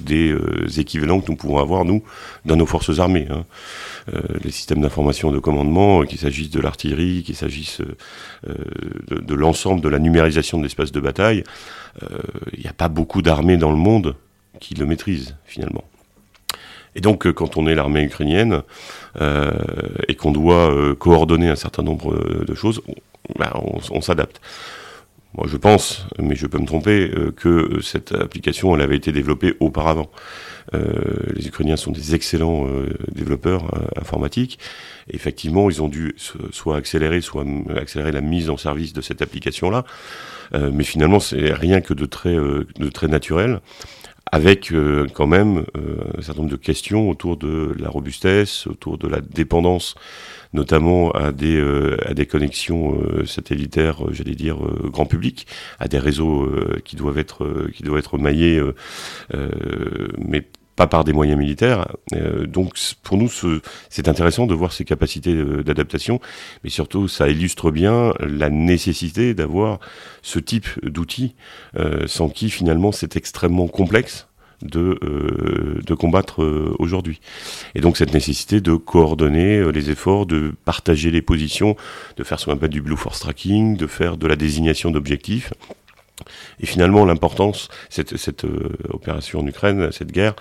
des équivalents que nous pouvons avoir, nous, dans nos forces armées. Hein. les systèmes d'information de commandement, qu'il s'agisse de l'artillerie, qu'il s'agisse de l'ensemble de la numérisation de l'espace de bataille, il n'y a pas beaucoup d'armées dans le monde qui le maîtrise finalement. Et donc, euh, quand on est l'armée ukrainienne euh, et qu'on doit euh, coordonner un certain nombre de choses, on, bah, s'adapte. Moi, je pense, mais je peux me tromper, que cette application, elle avait été développée auparavant. les Ukrainiens sont des excellents développeurs informatiques. effectivement, ils ont dû soit accélérer, soit accélérer la mise en service de cette application-là. mais finalement, c'est rien que de très naturel avec euh, quand même euh, un certain nombre de questions autour de la robustesse, autour de la dépendance, notamment à des, euh, à des connexions satellitaires, j'allais dire grand public, à des réseaux qui doivent être qui doivent être maillés, mais pas par des moyens militaires. Euh, donc pour nous, c'est intéressant de voir ces capacités d'adaptation, mais surtout ça illustre bien la nécessité d'avoir ce type d'outils, euh, sans qui finalement c'est extrêmement complexe de, euh, de combattre aujourd'hui. Et donc cette nécessité de coordonner les efforts, de partager les positions, de faire ce qu'on appelle du blue force tracking, de faire de la désignation d'objectifs. Et finalement, l'importance, cette, cette euh, opération en Ukraine, cette guerre,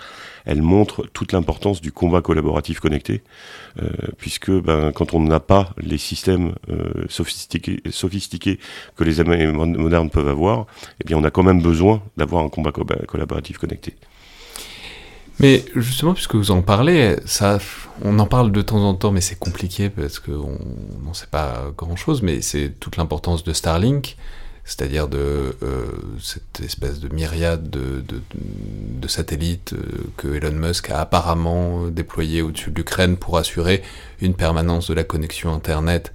elle montre toute l'importance du combat collaboratif connecté, euh, puisque ben, quand on n'a pas les systèmes euh, sophistiqués, que les armées modernes peuvent avoir, eh bien, on a quand même besoin d'avoir un combat collaboratif connecté. Mais justement, puisque vous en parlez, ça, on en parle de temps en temps, mais c'est compliqué parce qu'on n'en sait pas grand-chose, mais c'est toute l'importance de Starlink c'est-à-dire de cette espèce de myriade de, satellites que Elon Musk a apparemment déployés au-dessus de l'Ukraine pour assurer une permanence de la connexion Internet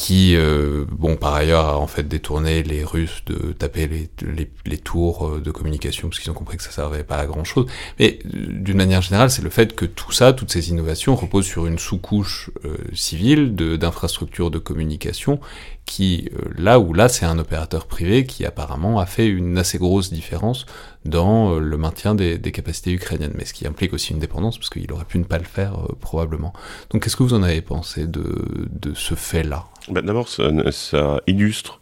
qui, euh, bon, par ailleurs, a en fait détourné les Russes de taper les, les, tours euh, de communication parce qu'ils ont compris que ça servait pas à grand chose. Mais euh, d'une manière générale, c'est le fait que tout ça, toutes ces innovations reposent sur une sous-couche civile d'infrastructures de, communication qui, là où là, c'est un opérateur privé qui apparemment a fait une assez grosse différence dans le maintien des, capacités ukrainiennes, mais ce qui implique aussi une dépendance parce qu'il aurait pu ne pas le faire probablement. Donc, qu'est-ce que vous en avez pensé de, ce fait-là? Bah, D'abord, ça, illustre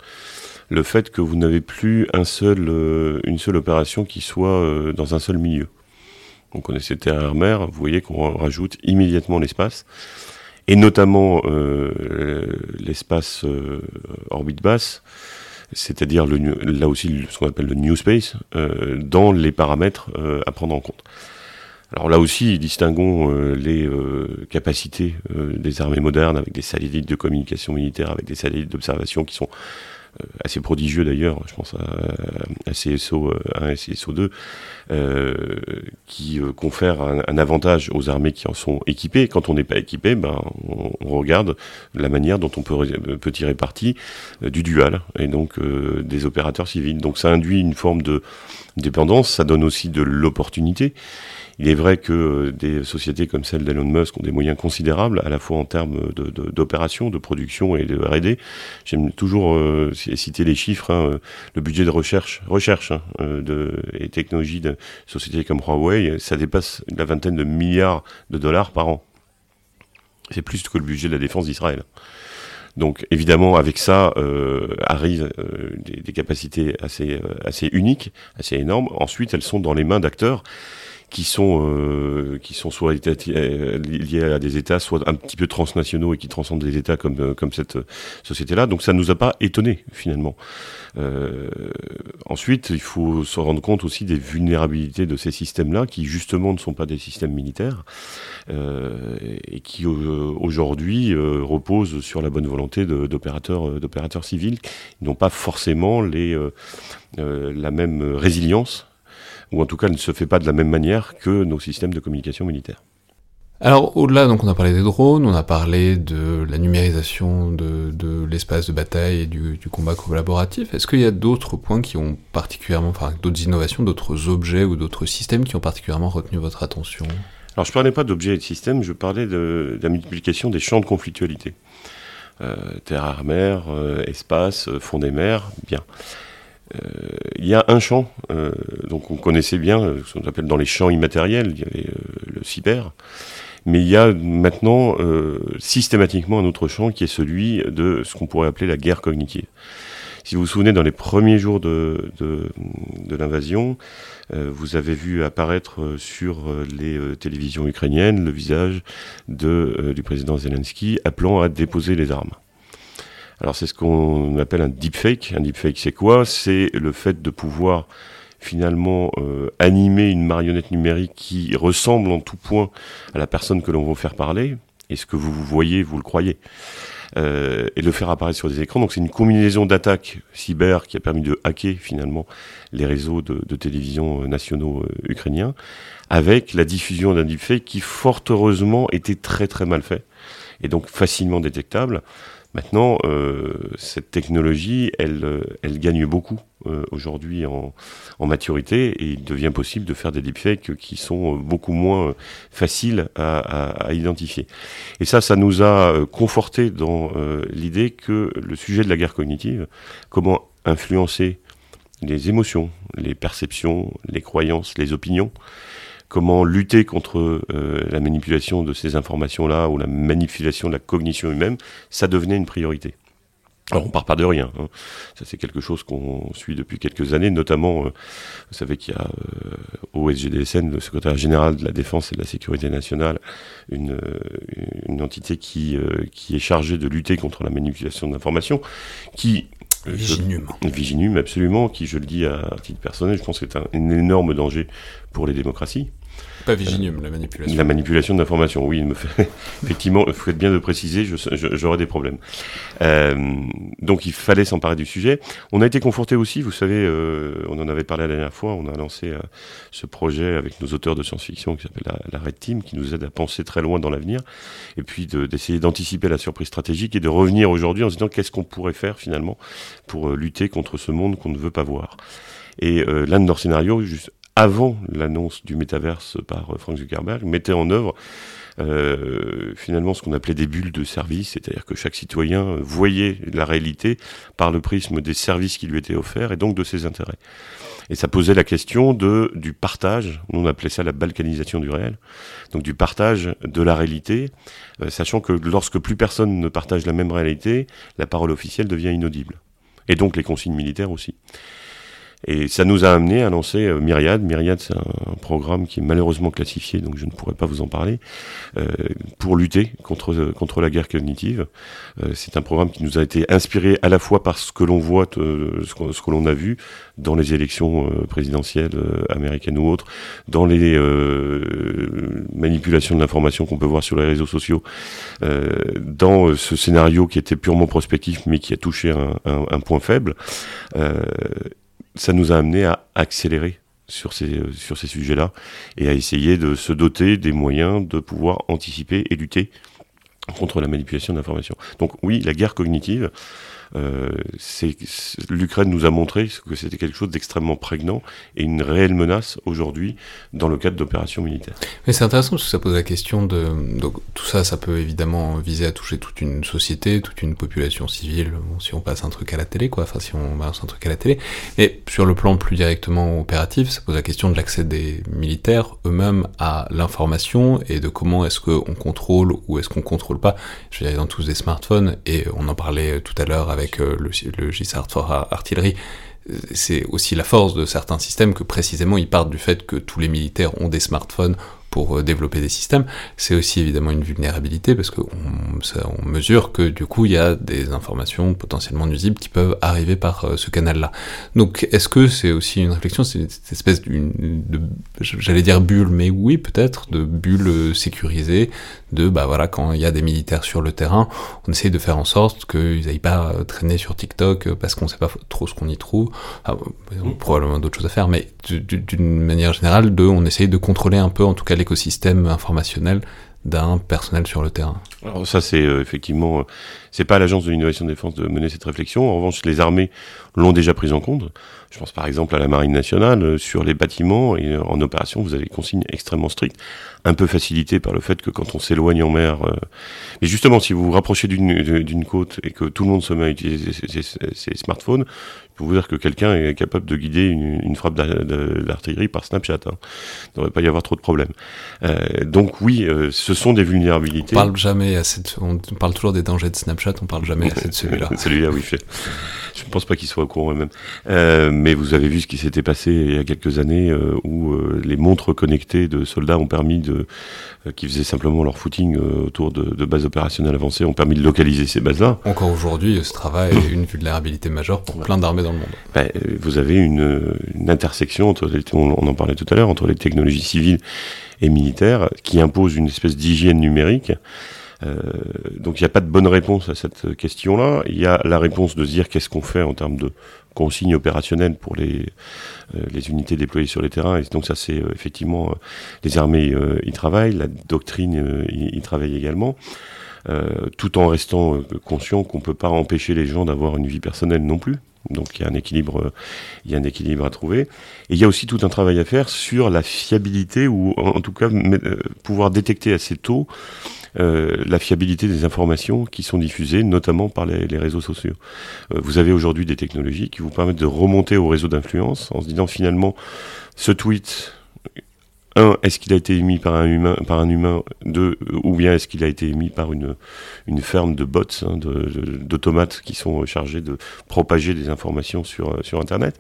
le fait que vous n'avez plus euh, une seule opération qui soit euh, dans un seul milieu. On connaissait terre-mer, vous voyez qu'on rajoute immédiatement l'espace, et notamment euh, l'espace orbite basse, c'est-à-dire là aussi ce qu'on appelle le new space, dans les paramètres à prendre en compte. Alors là aussi, distinguons euh, les euh, capacités euh, des armées modernes avec des satellites de communication militaire, avec des satellites d'observation qui sont assez prodigieux d'ailleurs, je pense à, CSO 1 et CSO 2, qui confèrent un, avantage aux armées qui en sont équipées. Quand on n'est pas équipé, ben, on, regarde la manière dont on peut, peut tirer parti du dual et donc des opérateurs civils. Donc ça induit une forme de dépendance, ça donne aussi de l'opportunité. Il est vrai que euh, des sociétés comme celle d'Elon Musk ont des moyens considérables, à la fois en termes d'opération, de, production et de R&D. J'aime toujours euh, citer les chiffres. Hein, euh, le budget de recherche, recherche hein, de, et technologie de sociétés comme Huawei, ça dépasse la vingtaine de milliards de dollars par an. C'est plus que le budget de la défense d'Israël. Donc évidemment, avec ça euh, arrivent des, des, capacités assez, assez uniques, assez énormes. Ensuite, elles sont dans les mains d'acteurs qui sont euh, qui sont soit euh, liés à des États, soit un petit peu transnationaux et qui transcendent des États comme euh, comme cette société-là. Donc ça nous a pas étonné finalement. Euh, ensuite, il faut se rendre compte aussi des vulnérabilités de ces systèmes-là, qui justement ne sont pas des systèmes militaires euh, et qui aujourd'hui reposent sur la bonne volonté d'opérateurs d'opérateurs civils, qui n'ont pas forcément les la même résilience ou en tout cas ne se fait pas de la même manière que nos systèmes de communication militaire. Alors au-delà, donc on a parlé des drones, on a parlé de la numérisation de, de l'espace de bataille et du, du combat collaboratif. Est-ce qu'il y a d'autres points qui ont particulièrement, enfin d'autres innovations, d'autres objets ou d'autres systèmes qui ont particulièrement retenu votre attention? Alors je parlais pas d'objets et de systèmes, je parlais de, de, la multiplication des champs de conflictualité. Euh, terre, mer, euh, espace, euh, fond des mers, bien. Euh, il y a un champ, euh, donc on connaissait bien, euh, ce qu'on appelle dans les champs immatériels, il y avait le cyber, mais il y a maintenant systématiquement un autre champ qui est celui de ce qu'on pourrait appeler la guerre cognitive. Si vous vous souvenez, dans les premiers jours de, l'invasion, vous avez vu apparaître sur les télévisions ukrainiennes le visage du président Zelensky appelant à déposer les armes. Alors c'est ce qu'on appelle un deepfake. Un deepfake c'est quoi? C'est le fait de pouvoir finalement euh, animer une marionnette numérique qui ressemble en tout point à la personne que l'on veut faire parler. Et ce que vous voyez, vous le croyez. Euh, et le faire apparaître sur des écrans. Donc c'est une combinaison d'attaques cyber qui a permis de hacker finalement les réseaux de, télévision nationaux euh, ukrainiens, avec la diffusion d'un deepfake qui fort heureusement était très très mal fait et donc facilement détectable. Maintenant, euh, cette technologie, elle, euh, elle gagne beaucoup euh, aujourd'hui en, maturité et il devient possible de faire des deepfakes qui sont beaucoup moins faciles à identifier. Et ça, ça nous a conforté dans l'idée que le sujet de la guerre cognitive, comment influencer les émotions, les perceptions, les croyances, les opinions, comment lutter contre euh, la manipulation de ces informations-là ou la manipulation de la cognition humaine, ça devenait une priorité. Alors on part pas de rien, hein. ça c'est quelque chose qu'on suit depuis quelques années, notamment, euh, vous savez qu'il y a euh, au SGDSN, le secrétaire général de la Défense et de la Sécurité nationale, une, une entité qui, qui est chargée de lutter contre la manipulation d'informations, qui Viginum. Viginum, absolument, qui, je le dis à titre personnel, je pense que c'est un, énorme danger pour les démocraties. Viginium, la manipulation. La manipulation oui. Me fait... Effectivement, il faut être bien de préciser, j'aurais des problèmes. Euh, donc il fallait s'emparer du sujet. On a été conforté aussi, vous savez, euh, on en avait parlé la dernière fois, on a lancé euh, ce projet avec nos auteurs de science-fiction qui s'appelle la, Red Team, qui nous aide à penser très loin dans l'avenir, et puis d'essayer d'anticiper la surprise stratégique et de revenir aujourd'hui en se disant qu'est-ce qu'on pourrait faire finalement pour lutter contre ce monde qu'on ne veut pas voir. Et l'un de nos scénarios, juste avant l'annonce du métaverse par euh, Frank Zuckerberg, mettait en œuvre euh, finalement ce qu'on appelait des bulles de service, c'est-à-dire que chaque citoyen voyait la réalité par le prisme des services qui lui étaient offerts et donc de ses intérêts. Et ça posait la question de, du partage, on appelait ça la balkanisation du réel, donc du partage de la réalité, euh, sachant que lorsque plus personne ne partage la même réalité, la parole officielle devient inaudible. Et donc les consignes militaires aussi. Et ça nous a amené à lancer euh, Myriad. Myriad, c'est un, programme qui est malheureusement classifié, donc je ne pourrais pas vous en parler, euh, pour lutter contre, euh, contre la guerre cognitive. Euh, c'est un programme qui nous a été inspiré à la fois par ce que l'on voit, euh, ce que, ce que l'on a vu dans les élections présidentielles américaines ou autres, dans les manipulations de l'information qu'on peut voir sur les réseaux sociaux, dans ce scénario qui était purement prospectif mais qui a touché un, un, un point faible ça nous a amené à accélérer sur ces, sur ces sujets-là et à essayer de se doter des moyens de pouvoir anticiper et lutter contre la manipulation d'informations. Donc oui, la guerre cognitive, l'Ukraine nous a montré que c'était quelque chose d'extrêmement prégnant et une réelle menace aujourd'hui dans le cadre d'opérations militaires. Mais c'est intéressant parce que ça pose la question de donc tout ça, ça peut évidemment viser à toucher toute une société, toute une population civile. si on passe un truc à la télé, quoi, enfin si on balance un truc à la télé. Mais sur le plan plus directement opératif, ça pose la question de l'accès des militaires eux-mêmes à l'information et de comment est-ce qu'on contrôle ou est-ce qu'on contrôle pas. Je veux dire, dans tous des smartphones et on en parlait tout à l'heure avec euh, le, le GISART for Artillery, c'est aussi la force de certains systèmes que précisément ils partent du fait que tous les militaires ont des smartphones pour euh, développer des systèmes, c'est aussi évidemment une vulnérabilité parce qu'on on mesure que du coup il y a des informations potentiellement nuisibles qui peuvent arriver par euh, ce canal-là. Donc est-ce que c'est aussi une réflexion, c'est cette espèce d'une, j'allais dire bulle, mais oui peut-être, de bulle sécurisée, de bah voilà quand il y a des militaires sur le terrain, on essaye de faire en sorte qu'ils n'aillent pas traîner sur TikTok parce qu'on sait pas trop ce qu'on y trouve, ah, probablement d'autres choses à faire, mais d'une manière générale, de, on essaye de contrôler un peu en tout cas l'écosystème informationnel d'un personnel sur le terrain. Alors ça c'est euh, effectivement, euh, c'est pas à l'agence de l'innovation de défense de mener cette réflexion. En revanche, les armées l'ont déjà prise en compte. Je pense par exemple à la marine nationale euh, sur les bâtiments et en opération, vous avez des consignes extrêmement strictes, un peu facilitées par le fait que quand on s'éloigne en mer, mais justement si vous vous rapprochez d'une côte et que tout le monde se met à utiliser ses smartphones, peux vous dire que quelqu'un est capable de guider une, une frappe d'artillerie par Snapchat. Hein. Il ne devrait pas y avoir trop de problèmes. Euh, donc oui, euh, ce sont des vulnérabilités. On parle jamais assez de, on parle toujours des dangers de Snapchat, on parle jamais assez de celui-là. celui-là, oui. Je ne pense pas qu'il soit au courant même. Euh, mais vous avez vu ce qui s'était passé il y a quelques années euh, où euh, les montres connectées de soldats ont permis de, euh, qui faisaient simplement leur footing autour de, de, bases opérationnelles avancées, ont permis de localiser ces bases-là. Encore aujourd'hui, ce travail est une vulnérabilité majeure pour plein d'armées dans le monde. Ben, vous avez une, une intersection entre les, on, on en parlait tout à l'heure entre les technologies civiles et militaires qui impose une espèce d'hygiène numérique donc il n'y a pas de bonne réponse à cette question-là. Il y a la réponse de se dire qu'est-ce qu'on fait en termes de consignes opérationnelles pour les, euh, les unités déployées sur les terrains. Et donc ça c'est euh, effectivement les armées y travaillent, la doctrine y, travaille également. tout en restant conscient qu'on peut pas empêcher les gens d'avoir une vie personnelle non plus. Donc il y a un équilibre, il y a un équilibre à trouver. Et il y a aussi tout un travail à faire sur la fiabilité ou en tout cas pouvoir détecter assez tôt euh, la fiabilité des informations qui sont diffusées, notamment par les, réseaux sociaux. Euh, vous avez aujourd'hui des technologies qui vous permettent de remonter au réseau d'influence en se disant finalement, ce tweet, un, est-ce qu'il a été émis par un humain, par un humain, deux, ou bien est-ce qu'il a été émis par une, ferme de bots, hein, d'automates qui sont chargés de propager des informations sur, sur Internet?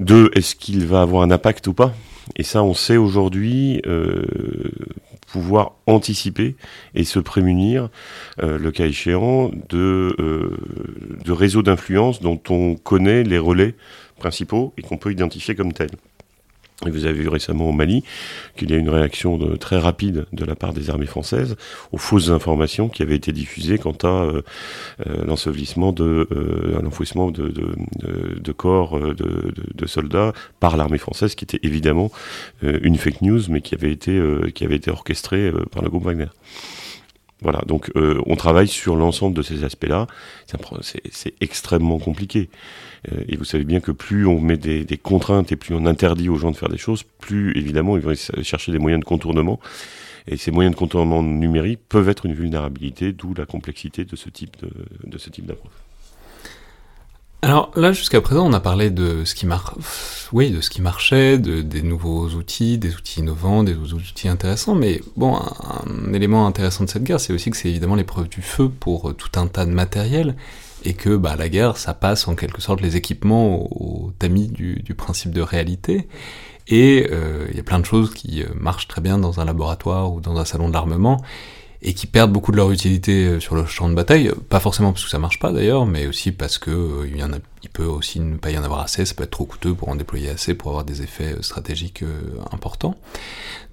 Deux, est-ce qu'il va avoir un impact ou pas? Et ça, on sait aujourd'hui, euh, pouvoir anticiper et se prémunir, euh, le cas échéant, de, euh, de réseaux d'influence dont on connaît les relais principaux et qu'on peut identifier comme tels. Et vous avez vu récemment au Mali qu'il y a une réaction très rapide de la part des armées françaises aux fausses informations qui avaient été diffusées quant à euh, euh, l'ensevelissement de, euh, l'enfouissement de, de, corps de, soldats par l'armée française, qui était évidemment une fake news, mais qui avait été, qui avait été orchestrée par le groupe Wagner. Voilà, donc on travaille sur l'ensemble de ces aspects-là. C'est extrêmement compliqué. Euh, et vous savez bien que plus on met des, contraintes et plus on interdit aux gens de faire des choses, plus évidemment ils vont chercher des moyens de contournement. Et ces moyens de contournement numérique peuvent être une vulnérabilité, d'où la complexité de ce type de ce type d'approche. Alors là, jusqu'à présent, on a parlé de ce qui oui, de ce qui marchait, de, des nouveaux outils, des outils innovants, des outils intéressants. Mais bon, un, élément intéressant de cette guerre, c'est aussi que c'est évidemment l'épreuve du feu pour tout un tas de matériel et que bah, la guerre, ça passe en quelque sorte les équipements au, tamis du, principe de réalité. Et euh, il y a plein de choses qui euh, marchent très bien dans un laboratoire ou dans un salon de l'armement et qui perdent beaucoup de leur utilité euh, sur le champ de bataille, pas forcément parce que ça marche pas d'ailleurs, mais aussi parce que a, il peut aussi ne pas y en avoir assez, ça peut être trop coûteux pour en déployer assez pour avoir des effets stratégiques importants.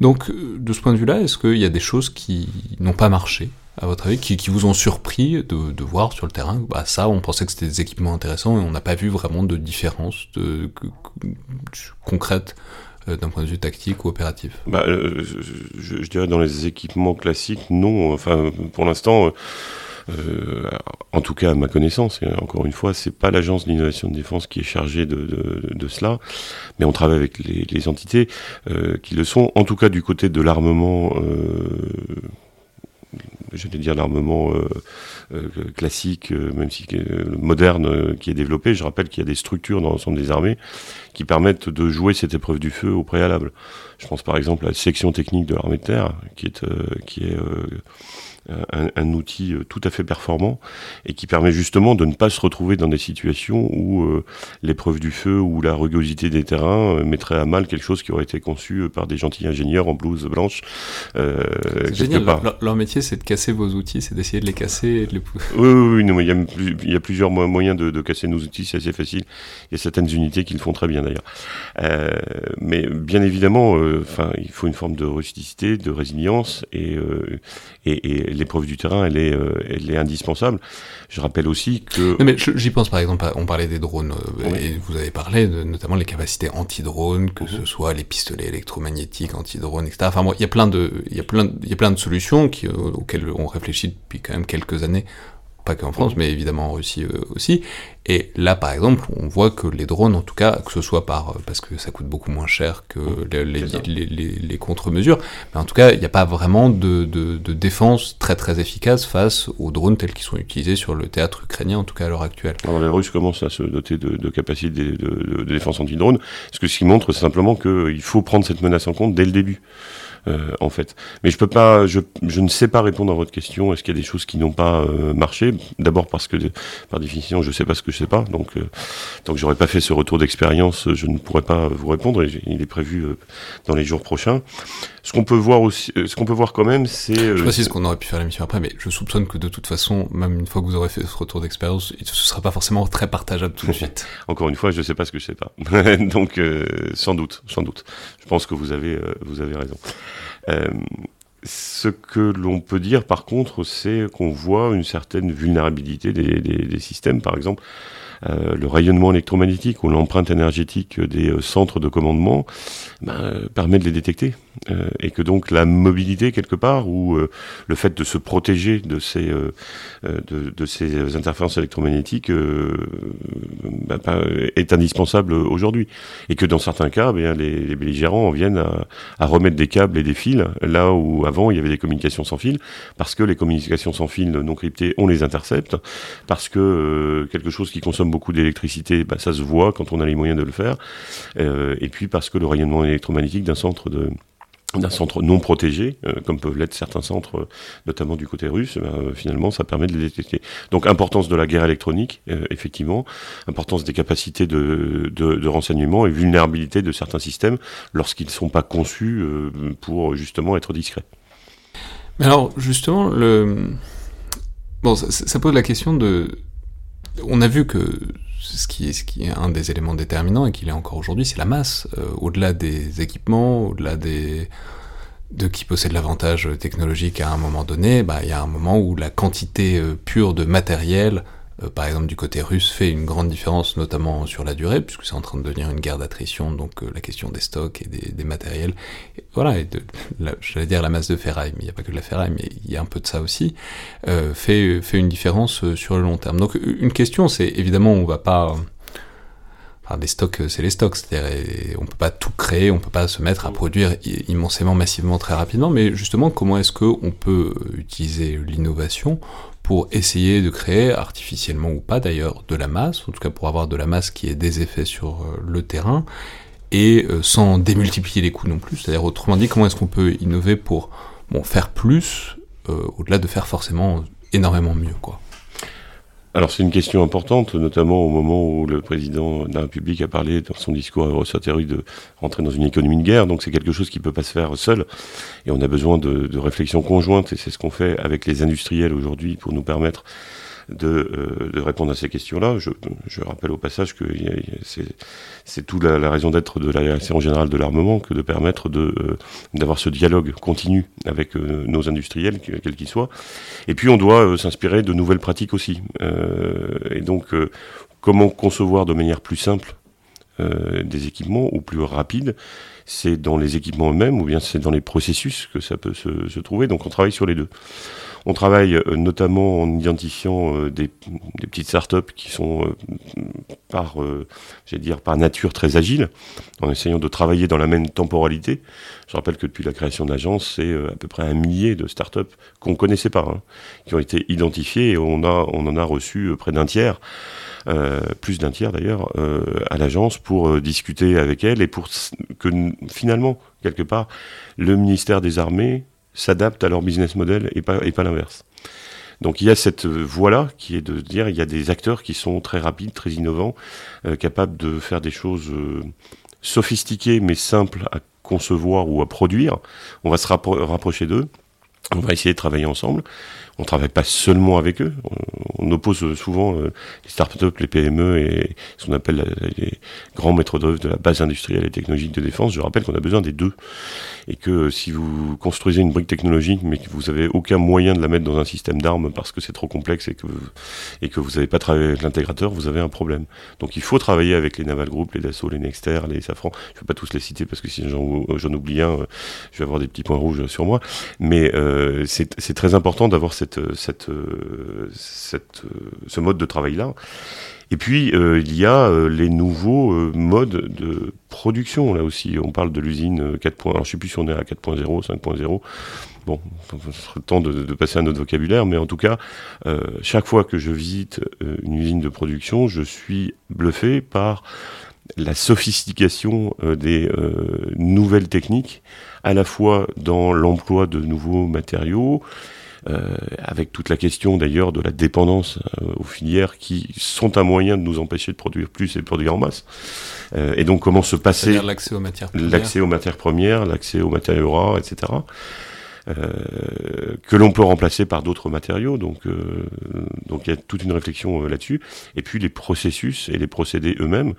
Donc de ce point de vue-là, est-ce qu'il y a des choses qui n'ont pas marché à votre avis, qui, vous ont surpris de, voir sur le terrain? Bah Ça, on pensait que c'était des équipements intéressants et on n'a pas vu vraiment de différence de, concrète euh, d'un point de vue tactique ou opératif? Bah, euh, je, dirais dans les équipements classiques, non. Enfin, pour l'instant, euh, en tout cas à ma connaissance, encore une fois, c'est pas l'agence d'innovation de défense qui est chargée de, cela, mais on travaille avec les, les entités qui le sont. En tout cas, du côté de l'armement j'allais dire l'armement euh, euh, classique, euh, même si moderne, qui est développé. Je rappelle qu'il y a des structures dans l'ensemble des armées qui permettent de jouer cette épreuve du feu au préalable. Je pense par exemple à la section technique de l'armée de terre, qui est, qui est un, outil euh, tout à fait performant et qui permet justement de ne pas se retrouver dans des situations où euh, l'épreuve du feu ou la rugosité des terrains euh, mettrait à mal quelque chose qui aurait été conçu par des gentils ingénieurs en blouse blanche. c'est génial, leur, métier c'est de casser vos outils, c'est d'essayer de les casser et de les... Oui, oui, oui il, y a, il, y a, plusieurs moyens de, de casser nos outils, c'est assez facile. Il y a certaines unités qui le font très bien d'ailleurs. mais bien évidemment, enfin, il faut une forme de rusticité, de résilience et, et, et l'épreuve du terrain, elle est, euh, elle est indispensable. Je rappelle aussi que... mais j'y pense par exemple, on parlait des drones, euh, et vous avez parlé de, notamment les capacités anti-drones, que ce mhm. soit les pistolets électromagnétiques anti-drones, etc. Enfin bon, il y a plein de, il y a plein, il y a plein de solutions qui, auxquelles on réfléchit depuis quand même quelques années pas qu'en France, mais évidemment en Russie euh, aussi. Et là, par exemple, on voit que les drones, en tout cas, que ce soit par euh, parce que ça coûte beaucoup moins cher que les, les, les, contre-mesures, mais en tout cas, il n'y a pas vraiment de, de, de, défense très très efficace face aux drones tels qu'ils sont utilisés sur le théâtre ukrainien, en tout cas à l'heure actuelle. Alors les Russes commencent à se doter de, de capacités de, de, défense anti-drone, ce que ce qui montre simplement qu'il faut prendre cette menace en compte dès le début. Euh, en fait. Mais je peux pas, je, je, ne sais pas répondre à votre question. Est-ce qu'il y a des choses qui n'ont pas euh, marché? D'abord parce que par définition, je sais pas ce que je sais pas. Donc, euh, tant que j'aurais pas fait ce retour d'expérience, je ne pourrais pas vous répondre. Et il est prévu dans les jours prochains. Ce qu'on peut voir aussi, ce qu'on peut voir quand même, c'est. je précise qu'on aurait pu faire l'émission après, mais je soupçonne que de toute façon, même une fois que vous aurez fait ce retour d'expérience, ce sera pas forcément très partageable tout de suite. Encore une fois, je sais pas ce que je sais pas. Donc, sans doute, sans doute. Je pense que vous avez, vous avez raison. Euh, ce que l'on peut dire, par contre, c'est qu'on voit une certaine vulnérabilité des, des systèmes. Par exemple, euh, le rayonnement électromagnétique ou l'empreinte énergétique des euh, centres de commandement ben, permet de les détecter. Euh, et que donc la mobilité quelque part ou le fait de se protéger de ces de, de, ces interférences électromagnétiques ben, ben, est indispensable aujourd'hui et que dans certains cas ben, les, les, belligérants en viennent à, à, remettre des câbles et des fils là où avant il y avait des communications sans fil parce que les communications sans fil non cryptées on les intercepte parce que quelque chose qui consomme beaucoup d'électricité, bah, ça se voit quand on a les moyens de le faire. Euh, et puis parce que le rayonnement électromagnétique d'un centre de d'un centre non protégé, euh, comme peuvent l'être certains centres, notamment du côté russe, bah, finalement, ça permet de les détecter. Donc, importance de la guerre électronique, euh, effectivement, importance des capacités de, de, de, renseignement et vulnérabilité de certains systèmes lorsqu'ils ne sont pas conçus pour justement être discrets. Mais alors, justement, le... bon, ça pose la question de on a vu que ce qui, est, un des éléments déterminants et qu'il est encore aujourd'hui, c'est la masse. au-delà des équipements, au-delà des de qui possède l'avantage technologique à un moment donné, bah, il y a un moment où la quantité pure de matériel euh, par exemple du côté russe, fait une grande différence, notamment sur la durée, puisque c'est en train de devenir une guerre d'attrition, donc euh, la question des stocks et des, matériels, voilà, j'allais dire la masse de ferraille, mais il n'y a pas que de la ferraille, mais il y a un peu de ça aussi, euh, fait, fait une différence sur le long terme. Donc une question, c'est évidemment, on va pas... Enfin, des stocks, c'est les stocks, c'est-à-dire on peut pas tout créer, on peut pas se mettre à produire immensément, massivement, très rapidement, mais justement, comment est-ce qu'on peut utiliser l'innovation pour essayer de créer, artificiellement ou pas d'ailleurs, de la masse, en tout cas pour avoir de la masse qui ait des effets sur euh, le terrain, et euh, sans démultiplier les coûts non plus. C'est-à-dire autrement dit, comment est-ce qu'on peut innover pour bon, faire plus, euh, au-delà de faire forcément énormément mieux, quoi. Alors c'est une question importante, notamment au moment où le président de la République a parlé dans son discours à de rentrer dans une économie de guerre, donc c'est quelque chose qui ne peut pas se faire seul, et on a besoin de, de réflexion conjointe, et c'est ce qu'on fait avec les industriels aujourd'hui pour nous permettre de, euh, de répondre à ces questions-là. Je, rappelle au passage que c'est toute la, raison d'être de la direction générale de l'armement que de permettre euh, d'avoir ce dialogue continu avec euh, nos industriels, quels qu'ils soient. Et puis on doit s'inspirer de nouvelles pratiques aussi. et donc comment concevoir de manière plus simple des équipements ou plus rapides c'est dans les équipements eux-mêmes ou bien c'est dans les processus que ça peut se, trouver. Donc on travaille sur les deux. On travaille euh, notamment en identifiant euh, des, petites startups qui sont euh, par, dire, par nature très agiles, en essayant de travailler dans la même temporalité. Je rappelle que depuis la création de l'agence, c'est à peu près un millier de startups qu'on connaissait pas, hein, qui ont été identifiées et on, en a reçu près d'un tiers. Plus d'un tiers d'ailleurs, à l'agence pour discuter avec elle et pour que finalement, quelque part, le ministère des Armées s'adapte à leur business model et pas, et pas l'inverse. Donc il y a cette voie-là qui est de dire il y a des acteurs qui sont très rapides, très innovants, capables de faire des choses sophistiquées mais simples à concevoir ou à produire. On va se rapprocher d'eux. On va essayer de travailler ensemble on travaille pas seulement avec eux. On, oppose souvent euh, les startups, les PME et ce qu'on appelle les grands maîtres d'œuvre de la base industrielle et technologique de défense. Je rappelle qu'on a besoin des deux et que si vous construisez une brique technologique mais que vous avez aucun moyen de la mettre dans un système d'armes parce que c'est trop complexe et que vous, et que vous n'avez pas travaillé avec l'intégrateur, vous avez un problème. Donc il faut travailler avec les Naval Group, les Dassault, les Nexter, les Safran. Je ne vais pas tous les citer parce que si j'en oublie un, je vais avoir des petits points rouges sur moi. Mais euh, c'est très important d'avoir cette cette, cette, ce mode de travail-là. Et puis, euh, il y a euh, les nouveaux euh, modes de production. Là aussi, on parle de l'usine 4.0. Alors, je sais plus si on est à 4.0, 5.0. Bon, ce serait le temps de, de, passer à notre vocabulaire, mais en tout cas, chaque fois que je visite une usine de production, je suis bluffé par la sophistication des nouvelles techniques, à la fois dans l'emploi de nouveaux matériaux, euh, avec toute la question d'ailleurs de la dépendance euh, aux filières qui sont un moyen de nous empêcher de produire plus et de produire en masse. Euh, et donc comment se passer l'accès aux matières premières, l'accès aux matières premières, l'accès aux matériaux rares, etc. Euh, que l'on peut remplacer par d'autres matériaux. Donc, euh, donc il y a toute une réflexion euh, là-dessus. Et puis les processus et les procédés eux-mêmes.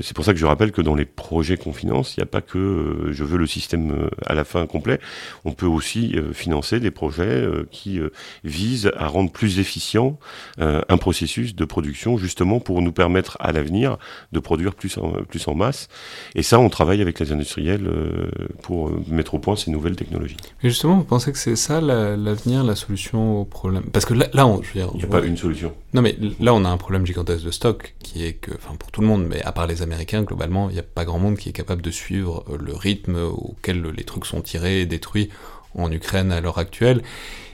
C'est pour ça que je rappelle que dans les projets qu'on finance, il n'y a pas que je veux le système à la fin complet. On peut aussi financer des projets qui visent à rendre plus efficient un processus de production, justement pour nous permettre à l'avenir de produire plus en, plus en masse. Et ça, on travaille avec les industriels pour mettre au point ces nouvelles technologies. Et justement, vous pensez que c'est ça l'avenir, la, solution au problème? Parce que là, là on, je veux dire, il n'y a pas une solution. Non, mais là, on a un problème gigantesque de stock qui est que, enfin, pour tout le monde, mais à part les Américains, globalement, il n'y a pas grand monde qui est capable de suivre euh, le rythme auquel les trucs sont tirés et détruits en Ukraine à l'heure actuelle.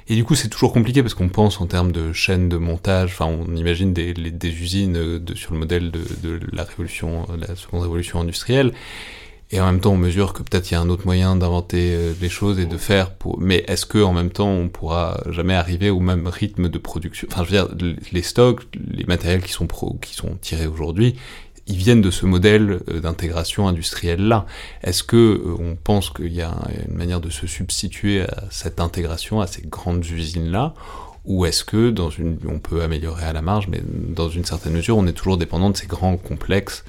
Et du coup, c'est toujours compliqué parce qu'on pense en termes de chaîne de montage. Enfin, on imagine des, des usines de, sur le modèle de, de la révolution, la seconde révolution industrielle et en même temps on mesure que peut-être il y a un autre moyen d'inventer euh, les choses et de faire pour mais est-ce que en même temps on pourra jamais arriver au même rythme de production? Enfin je veux dire les stocks les matériels qui sont pro, qui sont tirés aujourd'hui ils viennent de ce modèle euh, d'intégration industrielle là est-ce que euh, on pense qu'il y a une manière de se substituer à cette intégration à ces grandes usines là Ou est-ce que, dans une, on peut améliorer à la marge, mais dans une certaine mesure, on est toujours dépendant de ces grands complexes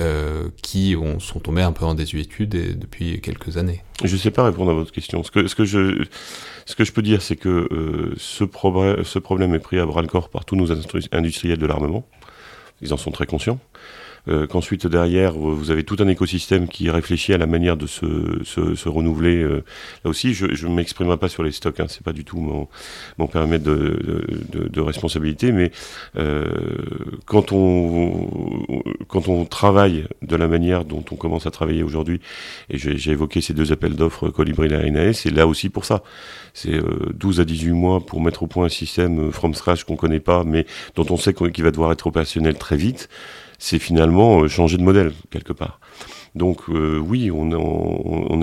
euh, qui ont, sont tombés un peu en désuétude depuis quelques années Je ne sais pas répondre à votre question. Ce que, ce que, je, ce que je peux dire, c'est que euh, ce, ce problème est pris à bras le corps par tous nos industriels de l'armement. Ils en sont très conscients. Euh, qu'ensuite derrière vous avez tout un écosystème qui réfléchit à la manière de se, se, se renouveler. Euh, là aussi, je ne m'exprimerai pas sur les stocks, hein, c'est pas du tout mon, mon périmètre de, de, de, responsabilité, mais euh, quand on quand on travaille de la manière dont on commence à travailler aujourd'hui, et j'ai évoqué ces deux appels d'offres Colibri et RNAS, c'est là aussi pour ça. C'est 12 à 18 mois pour mettre au point un système from scratch qu'on connaît pas, mais dont on sait qu'il va devoir être opérationnel très vite c'est finalement euh, changer de modèle quelque part. Donc euh, oui, on,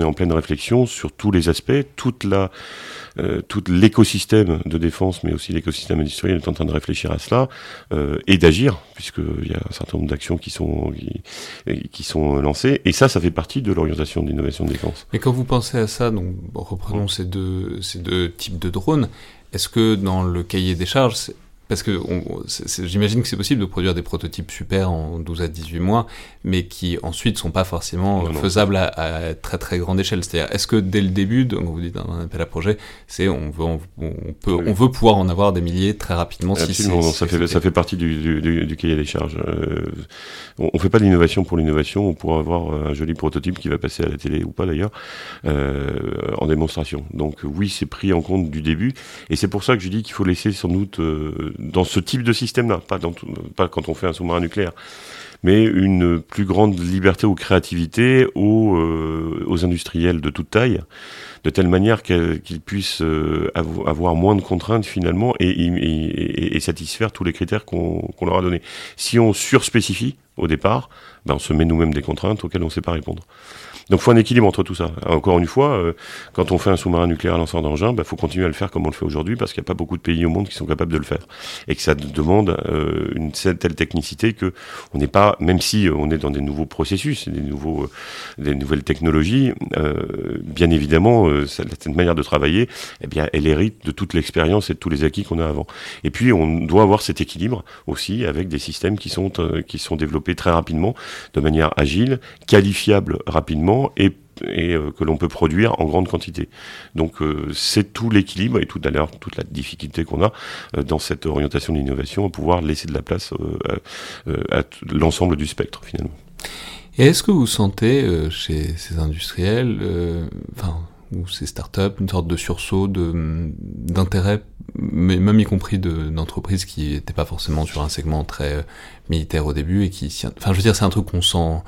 est en pleine réflexion sur tous les aspects, toute euh, tout l'écosystème de défense, mais aussi l'écosystème industriel est en train de réfléchir à cela et d'agir, puisqu'il y a un certain nombre d'actions qui sont lancées. Et ça, ça fait partie de l'orientation de l'innovation de défense. Et quand vous pensez à ça, donc reprenons ces deux types de drones. Est-ce que dans le cahier des charges, parce que j'imagine que c'est possible de produire des prototypes super en 12 à 18 mois, mais qui ensuite sont pas forcément faisables à, très très grande échelle. C'est-à-dire, est-ce que dès le début, donc vous dites un appel à projet, c'est on veut on, peut on veut pouvoir en avoir des milliers très rapidement. Absolument, si ça fait ça fait partie du, du, du, cahier des charges. Euh, on, on fait pas de l'innovation pour l'innovation, on pourra avoir un joli prototype qui va passer à la télé ou pas d'ailleurs euh, en démonstration. Donc oui, c'est pris en compte du début, et c'est pour ça que je dis qu'il faut laisser sans doute euh, dans ce type de système-là, pas, quand on fait un sous-marin nucléaire, mais une plus grande liberté ou créativité aux, euh, industriels de toute taille, de telle manière qu'ils puissent euh, avoir moins de contraintes finalement et satisfaire tous les critères qu'on leur a donnés. Si on surspécifie au départ, ben on se met nous-mêmes des contraintes auxquelles on ne sait pas répondre. Donc il faut un équilibre entre tout ça. Encore une fois, euh, quand on fait un sous-marin nucléaire lanceur d'engin, il bah, faut continuer à le faire comme on le fait aujourd'hui parce qu'il n'y a pas beaucoup de pays au monde qui sont capables de le faire. Et que ça demande euh, une telle technicité que on n'est pas, même si on est dans des nouveaux processus, des, nouveaux, euh, des nouvelles technologies, bien évidemment, cette manière de travailler, eh bien, elle hérite de toute l'expérience et de tous les acquis qu'on a avant. Et puis on doit avoir cet équilibre aussi avec des systèmes qui sont, qui sont développés très rapidement, de manière agile, qualifiable rapidement et euh, que l'on peut produire en grande quantité. Donc euh, c'est tout l'équilibre et tout d'ailleurs toute la difficulté qu'on a euh, dans cette orientation de l'innovation à pouvoir laisser de la place à, l'ensemble du spectre finalement. Et est-ce que vous sentez chez ces industriels, enfin ou ces startups, une sorte de sursaut d'intérêt, mais même y compris d'entreprises qui n'étaient pas forcément sur un segment très militaire au début et qui, enfin je veux dire c'est un truc qu'on sent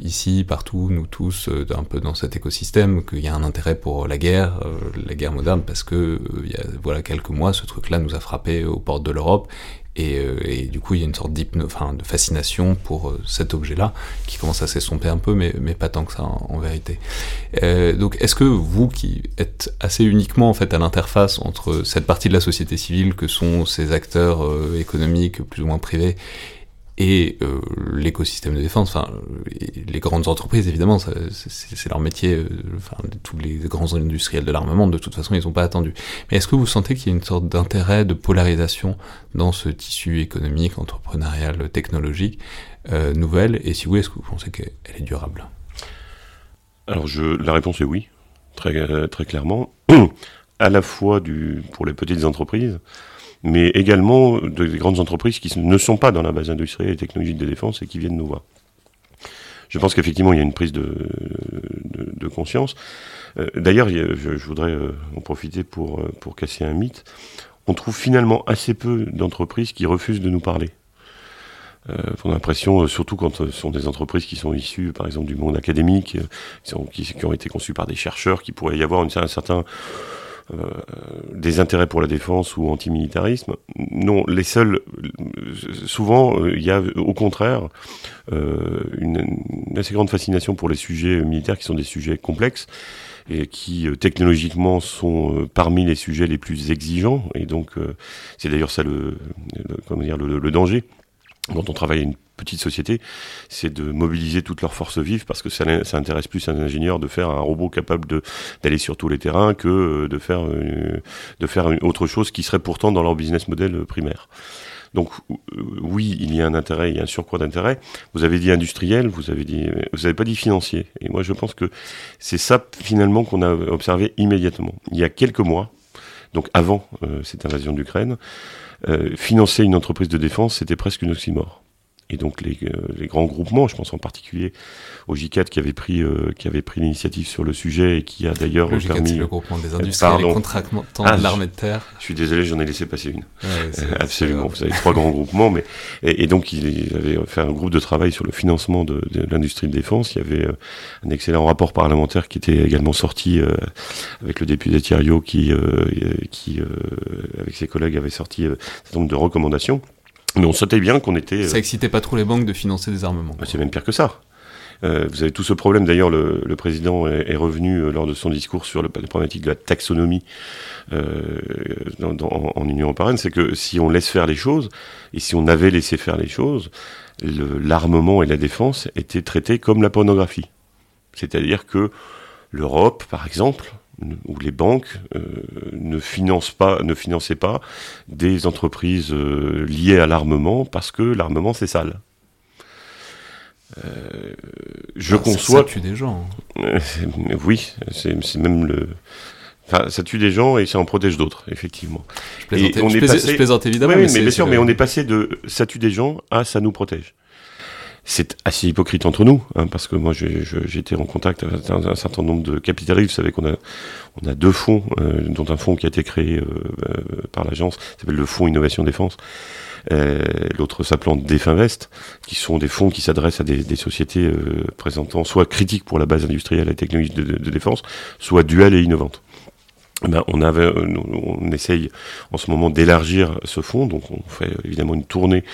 ici, partout, nous tous, euh, un peu dans cet écosystème, qu'il y a un intérêt pour la guerre, euh, la guerre moderne, parce que euh, il y a voilà quelques mois, ce truc-là nous a frappé aux portes de l'Europe, et, du coup il y a une sorte enfin, de fascination pour cet objet-là, qui commence à s'estomper un peu, mais, mais pas tant que ça en, vérité. donc est-ce que vous, qui êtes assez uniquement en fait à l'interface entre cette partie de la société civile que sont ces acteurs économiques plus ou moins privés et euh, l'écosystème de défense, enfin les grandes entreprises évidemment, c'est leur métier, euh, enfin tous les grands industriels de l'armement, de toute façon ils n'ont pas attendu. Mais est-ce que vous sentez qu'il y a une sorte d'intérêt, de polarisation dans ce tissu économique, entrepreneurial, technologique euh, nouvelle? Et si oui, est-ce que vous pensez qu'elle est durable? Alors je, la réponse est oui, très, très clairement, à la fois du, pour les petites entreprises, mais également des grandes entreprises qui ne sont pas dans la base industrielle et technologique de défense et qui viennent nous voir. Je pense qu'effectivement, il y a une prise de, de, de conscience. Euh, D'ailleurs, je, voudrais euh, en profiter pour, euh, pour casser un mythe. On trouve finalement assez peu d'entreprises qui refusent de nous parler. Euh, on a l'impression, surtout quand ce sont des entreprises qui sont issues, par exemple, du monde académique, qui, ont été conçues par des chercheurs, qui pourraient y avoir une, un certain des intérêts pour la défense ou antimilitarisme. Non, les seuls, souvent, euh, il y a au contraire euh, une, assez grande fascination pour les sujets militaires qui sont des sujets complexes et qui technologiquement sont parmi les sujets les plus exigeants. Et donc, c'est d'ailleurs ça le, comment dire, le, danger quand on travaille une petite société, c'est de mobiliser toutes leurs forces vives parce que ça, intéresse plus un ingénieur de faire un robot capable d'aller sur tous les terrains que euh, de faire une, de faire autre chose qui serait pourtant dans leur business model primaire. Donc euh, oui, il y a un intérêt, il y a un surcroît d'intérêt. Vous avez dit industriel, vous avez dit, vous n'avez pas dit financier. Et moi, je pense que c'est ça finalement qu'on a observé immédiatement. Il y a quelques mois, donc avant euh, cette invasion d'Ukraine, euh, financer une entreprise de défense, c'était presque une oxymore et donc les, euh, les, grands groupements, je pense en particulier au J4 qui avait pris euh, qui avait pris l'initiative sur le sujet et qui a d'ailleurs le permis le groupement des industriels et contractants ah, de l'armée de terre. Je suis désolé, j'en ai laissé passer une. Ouais, Absolument, vous avez trois grands groupements, mais et, donc il, avait fait un groupe de travail sur le financement de, de l'industrie de défense. Il y avait euh, un excellent rapport parlementaire qui était également sorti avec le député Thierry qui qui avec ses collègues avait sorti un certain nombre de recommandations. Mais on sentait bien qu'on était. Ça excitait pas trop les banques de financer des armements. C'est même pire que ça. Euh, vous avez tout ce problème. D'ailleurs, le, le, président est, est revenu euh, lors de son discours sur le, la problématique de la taxonomie euh, dans, dans, en Union européenne. C'est que si on laisse faire les choses, et si on avait laissé faire les choses, l'armement et la défense étaient traités comme la pornographie. C'est-à-dire que l'Europe, par exemple, où les banques euh, ne financent pas, ne finançaient pas des entreprises euh, liées à l'armement parce que l'armement c'est sale. Euh, je conçois. Ça, tue des gens. Hein. oui, c'est même le. Enfin, ça tue des gens et ça en protège d'autres, effectivement. Je, on est passé... plaisante évidemment. Oui, mais, bien sûr, mais on est passé de ça tue des gens à ça nous protège c'est assez hypocrite entre nous, hein, parce que moi été en contact avec un, certain nombre de capitalistes. Vous savez qu'on a, on a deux fonds, euh, dont un fonds qui a été créé euh, euh, par l'agence, s'appelle le Fonds Innovation Défense. L'autre s'appelant Definvest, qui sont des fonds qui s'adressent à des, sociétés présentant soit critiques pour la base industrielle et de, de, de défense, soit duales et innovantes. Ben, on avait, euh, on essaye en ce moment d'élargir ce fonds, donc on fait évidemment une tournée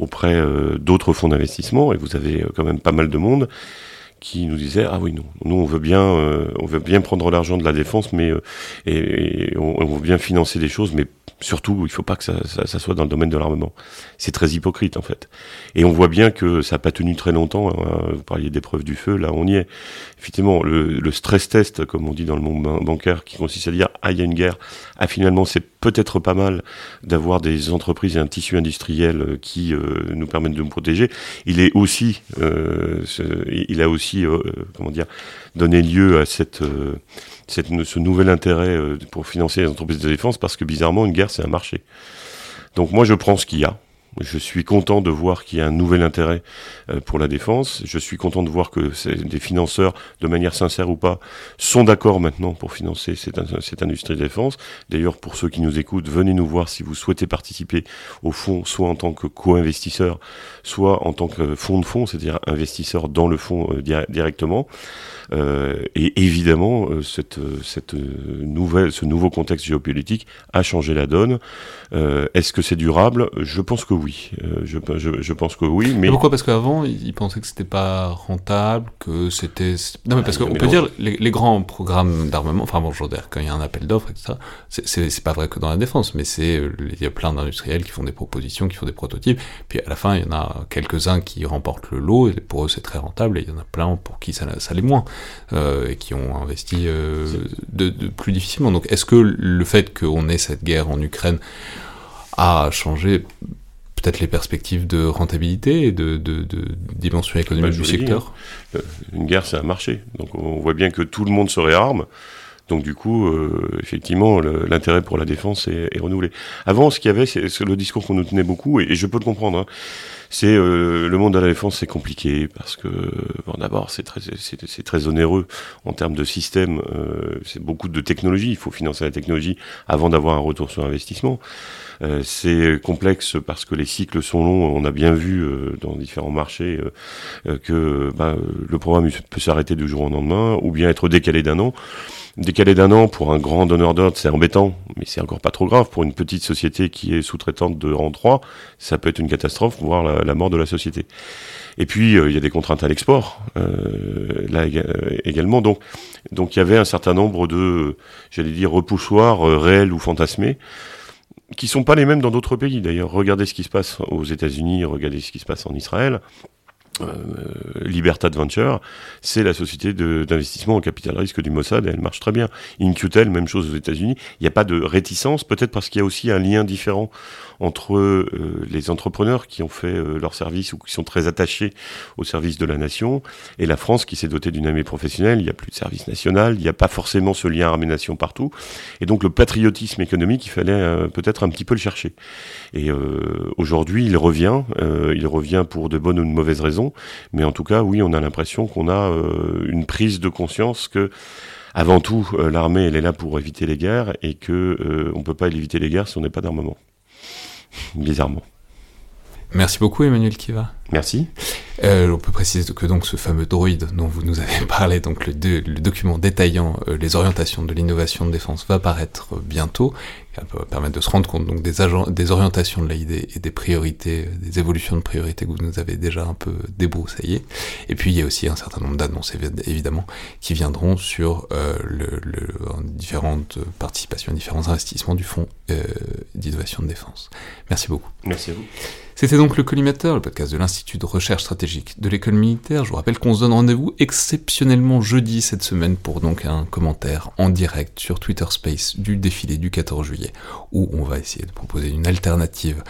auprès euh, d'autres fonds d'investissement, et vous avez euh, quand même pas mal de monde qui nous disait ah oui non nous on veut bien on veut bien prendre l'argent de la défense mais et, on, on, veut bien financer des choses mais surtout, il ne faut pas que ça, soit dans le domaine de l'armement. C'est très hypocrite en fait. Et on voit bien que ça n'a pas tenu très longtemps. Hein. Vous parliez d'épreuves du feu, là on y est. Effectivement, le, stress test, comme on dit dans le monde bancaire, qui consiste à dire ah il y a une guerre, ah finalement c'est peut-être pas mal d'avoir des entreprises et un tissu industriel euh, qui euh, nous permettent de nous protéger. Il est aussi, euh, il a aussi, donné lieu à cette ce nouvel intérêt euh, pour financer les entreprises de défense parce que bizarrement, une guerre, c'est un marché. Donc moi, je prends ce qu'il y a. Je suis content de voir qu'il y a un nouvel intérêt euh, pour la défense. Je suis content de voir que des financeurs, de manière sincère ou pas, sont d'accord maintenant pour financer cette, industrie de défense. D'ailleurs, pour ceux qui nous écoutent, venez nous voir si vous souhaitez participer au fonds, soit en tant que co-investisseur, soit en tant que fonds de fonds, c'est-à-dire investisseur dans le fonds euh, directement. Euh, et évidemment, cette nouvelle, ce nouveau contexte géopolitique a changé la donne. Est-ce que c'est durable? Je pense que oui. Je, je, je, pense que oui. Mais pourquoi? Parce qu'avant, ils pensaient que c'était pas rentable, que c'était. Non, mais parce qu'on peut dire les, les, grands programmes d'armement. Enfin bon, je veux dire, quand il y a un appel d'offres et tout ça, c'est pas vrai que dans la défense, mais c'est il y a plein d'industriels qui font des propositions, qui font des prototypes. Puis à la fin, il y en a quelques-uns qui remportent le lot, et pour eux c'est très rentable, et il y en a plein pour qui ça, ça l'est moins, euh, et qui ont investi euh, de, de, plus difficilement. Donc est-ce que le fait qu'on ait cette guerre en Ukraine a changé peut-être les perspectives de rentabilité et de, de, de dimension économique bah, du secteur hein. euh, Une guerre, c'est un marché. Donc on voit bien que tout le monde se réarme. Donc du coup, euh, effectivement, l'intérêt pour la défense est, est, renouvelé. Avant, ce qu'il y avait, c'est le discours qu'on nous tenait beaucoup, et, et je peux le comprendre. Hein, c'est euh, le monde de la défense, c'est compliqué parce que bon, d'abord, c'est très, c'est très onéreux en termes de système. Euh, c'est beaucoup de technologie. Il faut financer la technologie avant d'avoir un retour sur investissement. Euh, c'est complexe parce que les cycles sont longs. On a bien vu euh, dans différents marchés euh, que ben, le programme peut s'arrêter du jour au lendemain ou bien être décalé d'un an. Décalé d'un an pour un grand donneur d'ordre, c'est embêtant, mais c'est encore pas trop grave. Pour une petite société qui est sous-traitante de rang 3, ça peut être une catastrophe, voire la, mort de la société. Et puis, euh, il y a des contraintes à l'export, euh, là euh, également. Donc, donc, il y avait un certain nombre de, j'allais dire, repoussoirs réels ou fantasmés qui sont pas les mêmes dans d'autres pays. D'ailleurs, regardez ce qui se passe aux États-Unis, regardez ce qui se passe en Israël. Euh, Libertad Venture, c'est la société d'investissement au capital risque du Mossad et elle marche très bien. InQtel, même chose aux États-Unis. Il n'y a pas de réticence, peut-être parce qu'il y a aussi un lien différent entre euh, les entrepreneurs qui ont fait euh, leur service ou qui sont très attachés au service de la nation et la France qui s'est dotée d'une armée professionnelle. Il n'y a plus de service national, il n'y a pas forcément ce lien armée-nation partout. Et donc le patriotisme économique, il fallait euh, peut-être un petit peu le chercher. Et aujourd'hui, il revient. il revient pour de bonnes ou de mauvaises raisons. Mais en tout cas, oui, on a l'impression qu'on a une prise de conscience que avant tout, l'armée, elle est là pour éviter les guerres et que on peut pas éviter les guerres si on n'est pas d'armement bizarrement. Merci beaucoup Emmanuel Kiva. Merci. Euh, on peut préciser que donc ce fameux droïde dont vous nous avez parlé, donc le, le document détaillant euh, les orientations de l'innovation de défense va paraître bientôt, qui va permettre de se rendre compte donc des, des orientations de l'AID et des priorités, des évolutions de priorités que vous nous avez déjà un peu débroussaillées. Et puis il y a aussi un certain nombre d'annonces évidemment qui viendront sur euh, le, le, différentes participations, différents investissements du fonds euh, d'innovation de défense. Merci beaucoup. Merci à vous. C'était donc le Collimateur, le podcast de l'Institut de recherche stratégique de l'école militaire. Je vous rappelle qu'on se donne rendez-vous exceptionnellement jeudi cette semaine pour donc un commentaire en direct sur Twitter Space du défilé du 14 juillet, où on va essayer de proposer une alternative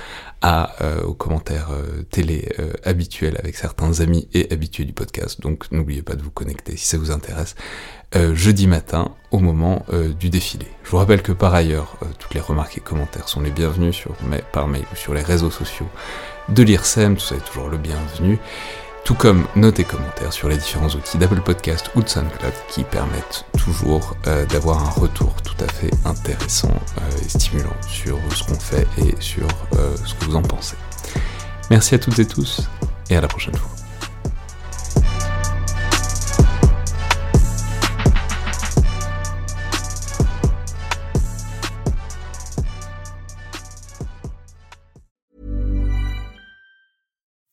euh, aux commentaires euh, télé euh, habituels avec certains amis et habitués du podcast. Donc n'oubliez pas de vous connecter si ça vous intéresse. Jeudi matin au moment du défilé. Je vous rappelle que par ailleurs, toutes les remarques et commentaires sont les bienvenus sur, par mail ou sur les réseaux sociaux de l'IRSEM, tout ça est toujours le bienvenu, tout comme notes commentaires sur les différents outils d'Apple Podcast ou de SoundCloud qui permettent toujours d'avoir un retour tout à fait intéressant et stimulant sur ce qu'on fait et sur ce que vous en pensez. Merci à toutes et tous et à la prochaine fois.